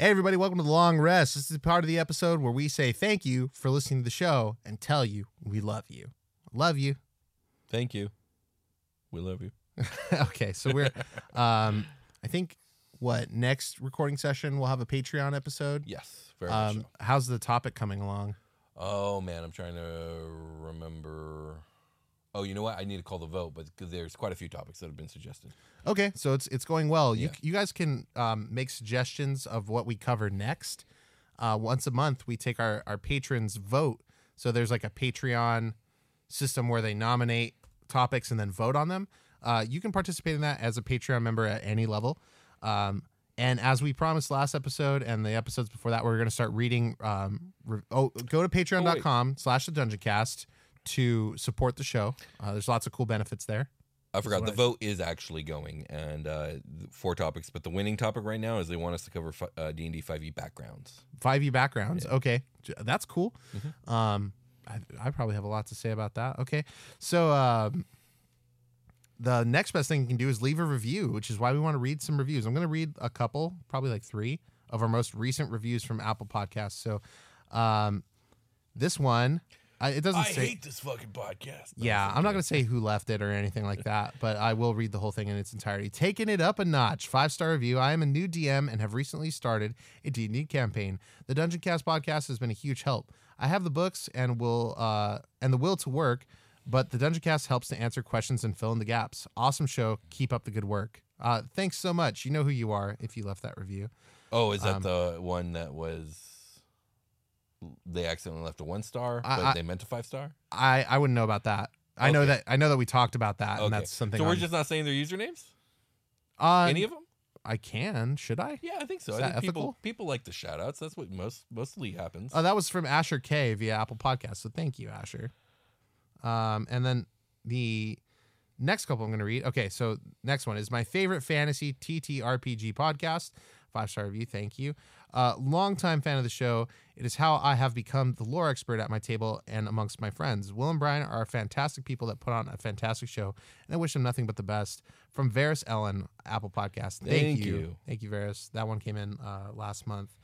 Hey, everybody, welcome to the long rest. This is the part of the episode where we say thank you for listening to the show and tell you we love you. Love you. Thank you. We love you. [LAUGHS] okay, so we're, [LAUGHS] um, I think, what, next recording session we'll have a Patreon episode? Yes. Very much Um, so. how's the topic coming along? Oh man, I'm trying to remember. Oh, you know what? I need to call the vote, but there's quite a few topics that have been suggested. Okay, so it's it's going well. You Yeah. you guys can um, make suggestions of what we cover next. Uh, once a month, we take our our patrons vote. So there's like a Patreon system where they nominate topics and then vote on them. Uh, you can participate in that as a Patreon member at any level. Um, and as we promised last episode and the episodes before that, we're going to start reading. Um, re- oh, go to patreon.com slash the dungeon cast to support the show. Uh, there's lots of cool benefits there. I forgot the I- vote is actually going, and uh, four topics. But the winning topic right now is they want us to cover uh, D and D five e backgrounds. 5e backgrounds. Okay, that's cool. Mm-hmm. Um, I, I probably have a lot to say about that. Okay, so um, the next best thing you can do is leave a review, which is why we want to read some reviews. I'm going to read a couple, probably like three of our most recent reviews from Apple Podcasts. So, um, this one, I, it doesn't say. this fucking podcast. Yeah, I'm not going to say who left it or anything like that, but I will read the whole thing in its entirety. Taking it up a notch, five star review. I am a new DM and have recently started a D&D campaign. The Dungeon Cast podcast has been a huge help. I have the books and will uh, and the will to work, but the Dungeon Cast helps to answer questions and fill in the gaps. Awesome show. Keep up the good work. Uh, thanks so much. You know who you are if you left that review. Oh, is that Um, the one that was? They accidentally left a one star, but I- they meant a five star. I I wouldn't know about that. I know that I know that we talked about that, and that's something. So we're on- just not saying their usernames. uh, Any of them? I can. Should I? Yeah, I think so. Is I that think people ethical? people like the shout outs. That's what most mostly happens. Oh, that was from Asher K via Apple Podcast. So thank you, Asher. Um, and then the next couple I'm going to read. Okay, so next one is my favorite fantasy TTRPG podcast. Five star review. Thank you. Uh, longtime fan of the show. It is how I have become the lore expert at my table and amongst my friends. Will and Brian are fantastic people that put on a fantastic show, and I wish them nothing but the best. From Varys Ellen, Apple Podcast. Thank, Thank you. you. Thank you, Varys. That one came in uh, last month.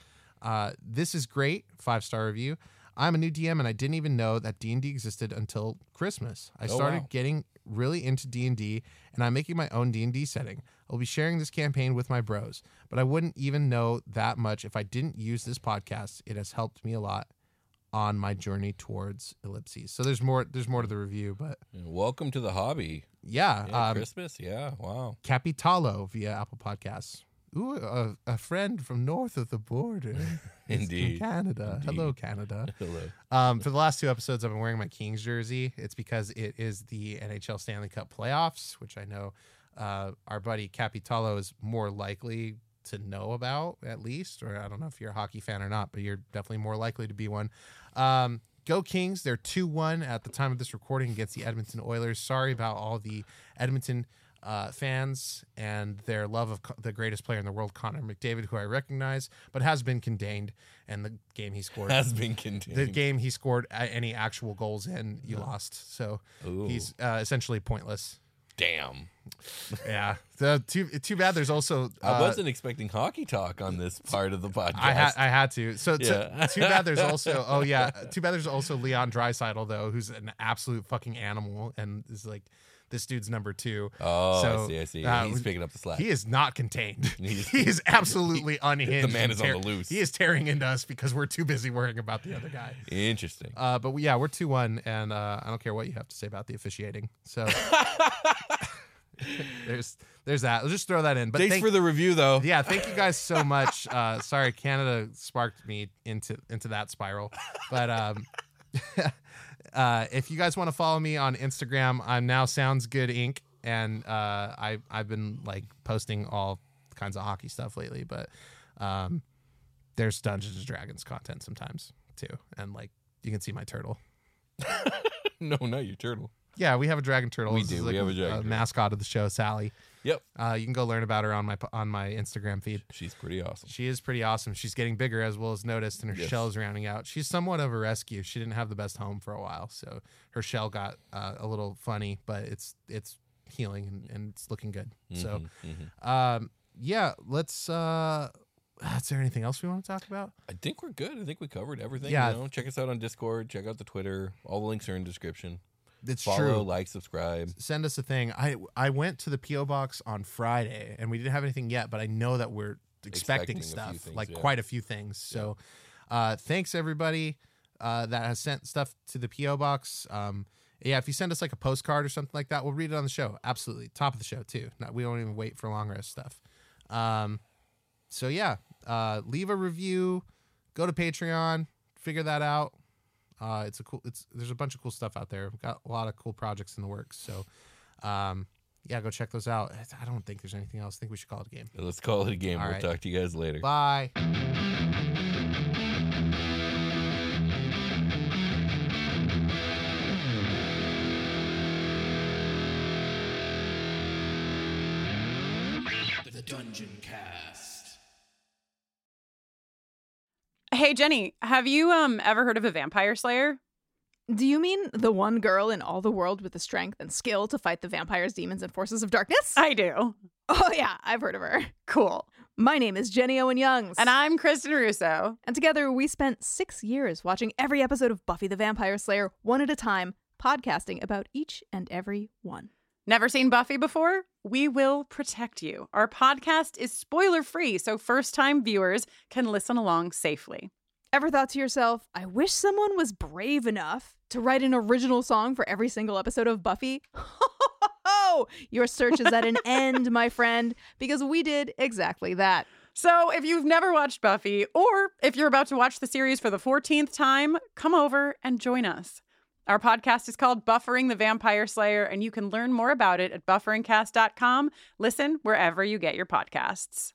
Uh, this is great. Five star review. I'm a new DM and I didn't even know that D&D existed until Christmas. I Oh, started wow. getting really into D&D and I'm making my own D&D setting. I'll be sharing this campaign with my bros, but I wouldn't even know that much if I didn't use this podcast. It has helped me a lot on my journey towards ellipses. So there's more there's more to the review, but Welcome to the hobby. yeah, Yeah, um, Christmas. Yeah, wow. Capitalo via Apple Podcasts. Ooh, a, a friend from north of the border. [LAUGHS] Indeed. From Canada. Indeed. Hello, Canada. [LAUGHS] Hello. Um, for the last two episodes, I've been wearing my Kings jersey. It's because it is the NHL Stanley Cup playoffs, which I know uh, our buddy Capitalo is more likely to know about, at least. Or I don't know if you're a hockey fan or not, but you're definitely more likely to be one. Um, go Kings! They're two one at the time of this recording against the Edmonton Oilers. Sorry about all the Edmonton. Uh, fans and their love of co- the greatest player in the world, Connor McDavid, who I recognize, but has been contained, and the game he scored Has been continued. the game he scored any actual goals in, you lost. So Ooh. he's uh, essentially pointless. Damn. yeah. The too too bad. There's also I uh, wasn't expecting hockey talk on this part of the podcast. I had I had to. So t- Yeah. too bad. There's [LAUGHS] also oh yeah. Too bad. There's also Leon Draisaitl though, who's an absolute fucking animal and is like this dude's number two. oh, So, I see. I see. uh, He's picking up the slack. He is not contained. [LAUGHS] He is absolutely [LAUGHS] unhinged. The man is on the loose. He is tearing into us because we're too busy worrying about the other guy. Interesting. Uh, but we, yeah, we're two one, and uh, I don't care what you have to say about the officiating. So [LAUGHS] there's there's that. I'll just throw that in. But Thanks thank, for the review, though. yeah, thank you guys so much. Uh, sorry, Canada sparked me into into that spiral, but um, uh, if you guys want to follow me on Instagram, I'm now Sounds Good Inc. And uh, I I've been like posting all kinds of hockey stuff lately, but um, there's Dungeons and Dragons content sometimes too, and like you can see my turtle. [LAUGHS] no, not your turtle. Yeah, we have a dragon turtle. We This do. is, We have a dragon turtle. mascot of the show, Sally. Yep. Uh, you can go learn about her on my on my Instagram feed. She's pretty awesome. She is pretty awesome. She's getting bigger as well as noticed, and her Yes. shell is rounding out. She's somewhat of a rescue. She didn't have the best home for a while, so her shell got uh, a little funny, but it's it's healing and, and it's looking good. So, Mhm, mhm. um, yeah, let's. Uh, is there anything else we want to talk about? I think we're good. I think we covered everything. Yeah. You know? Check us out on Discord. Check out the Twitter. All the links are in the description. It's Follow, true. like, subscribe. Send us a thing. I I went to the PO box on Friday, and we didn't have anything yet, but I know that we're expecting, Expecting stuff, things, like yeah. quite a few things. So, uh, thanks everybody uh, that has sent stuff to the PO box. Um, yeah, if you send us like a postcard or something like that, we'll read it on the show. Absolutely, top of the show too. Not, we don't even wait for long rest stuff. Um, so yeah, uh, leave a review. Go to Patreon. Figure that out. Uh, it's a cool. It's there's a bunch of cool stuff out there. We've got a lot of cool projects in the works. So, um, yeah, go check those out. I don't think there's anything else. I think we should call it a game. Let's call it a game. All we'll right. talk to you guys later. Bye. Hey Jenny, have you um ever heard of a vampire slayer? Do you mean the one girl in all the world with the strength and skill to fight the vampires, demons, and forces of darkness? I do. oh, yeah, I've heard of her. Cool. My name is Jenny Owen Youngs. And I'm Kristin Russo. And together we spent six years watching every episode of Buffy the Vampire Slayer one at a time, podcasting about each and every one. Never seen Buffy before? We will protect you. Our podcast is spoiler free, so first time viewers can listen along safely. Ever thought to yourself, I wish someone was brave enough to write an original song for every single episode of Buffy? [LAUGHS] Your search is at an [LAUGHS] end, my friend, because we did exactly that. So, if you've never watched Buffy, or if you're about to watch the series for the 14th time, come over and join us. Our podcast is called Buffering the Vampire Slayer, and you can learn more about it at bufferingcast.com. Listen wherever you get your podcasts.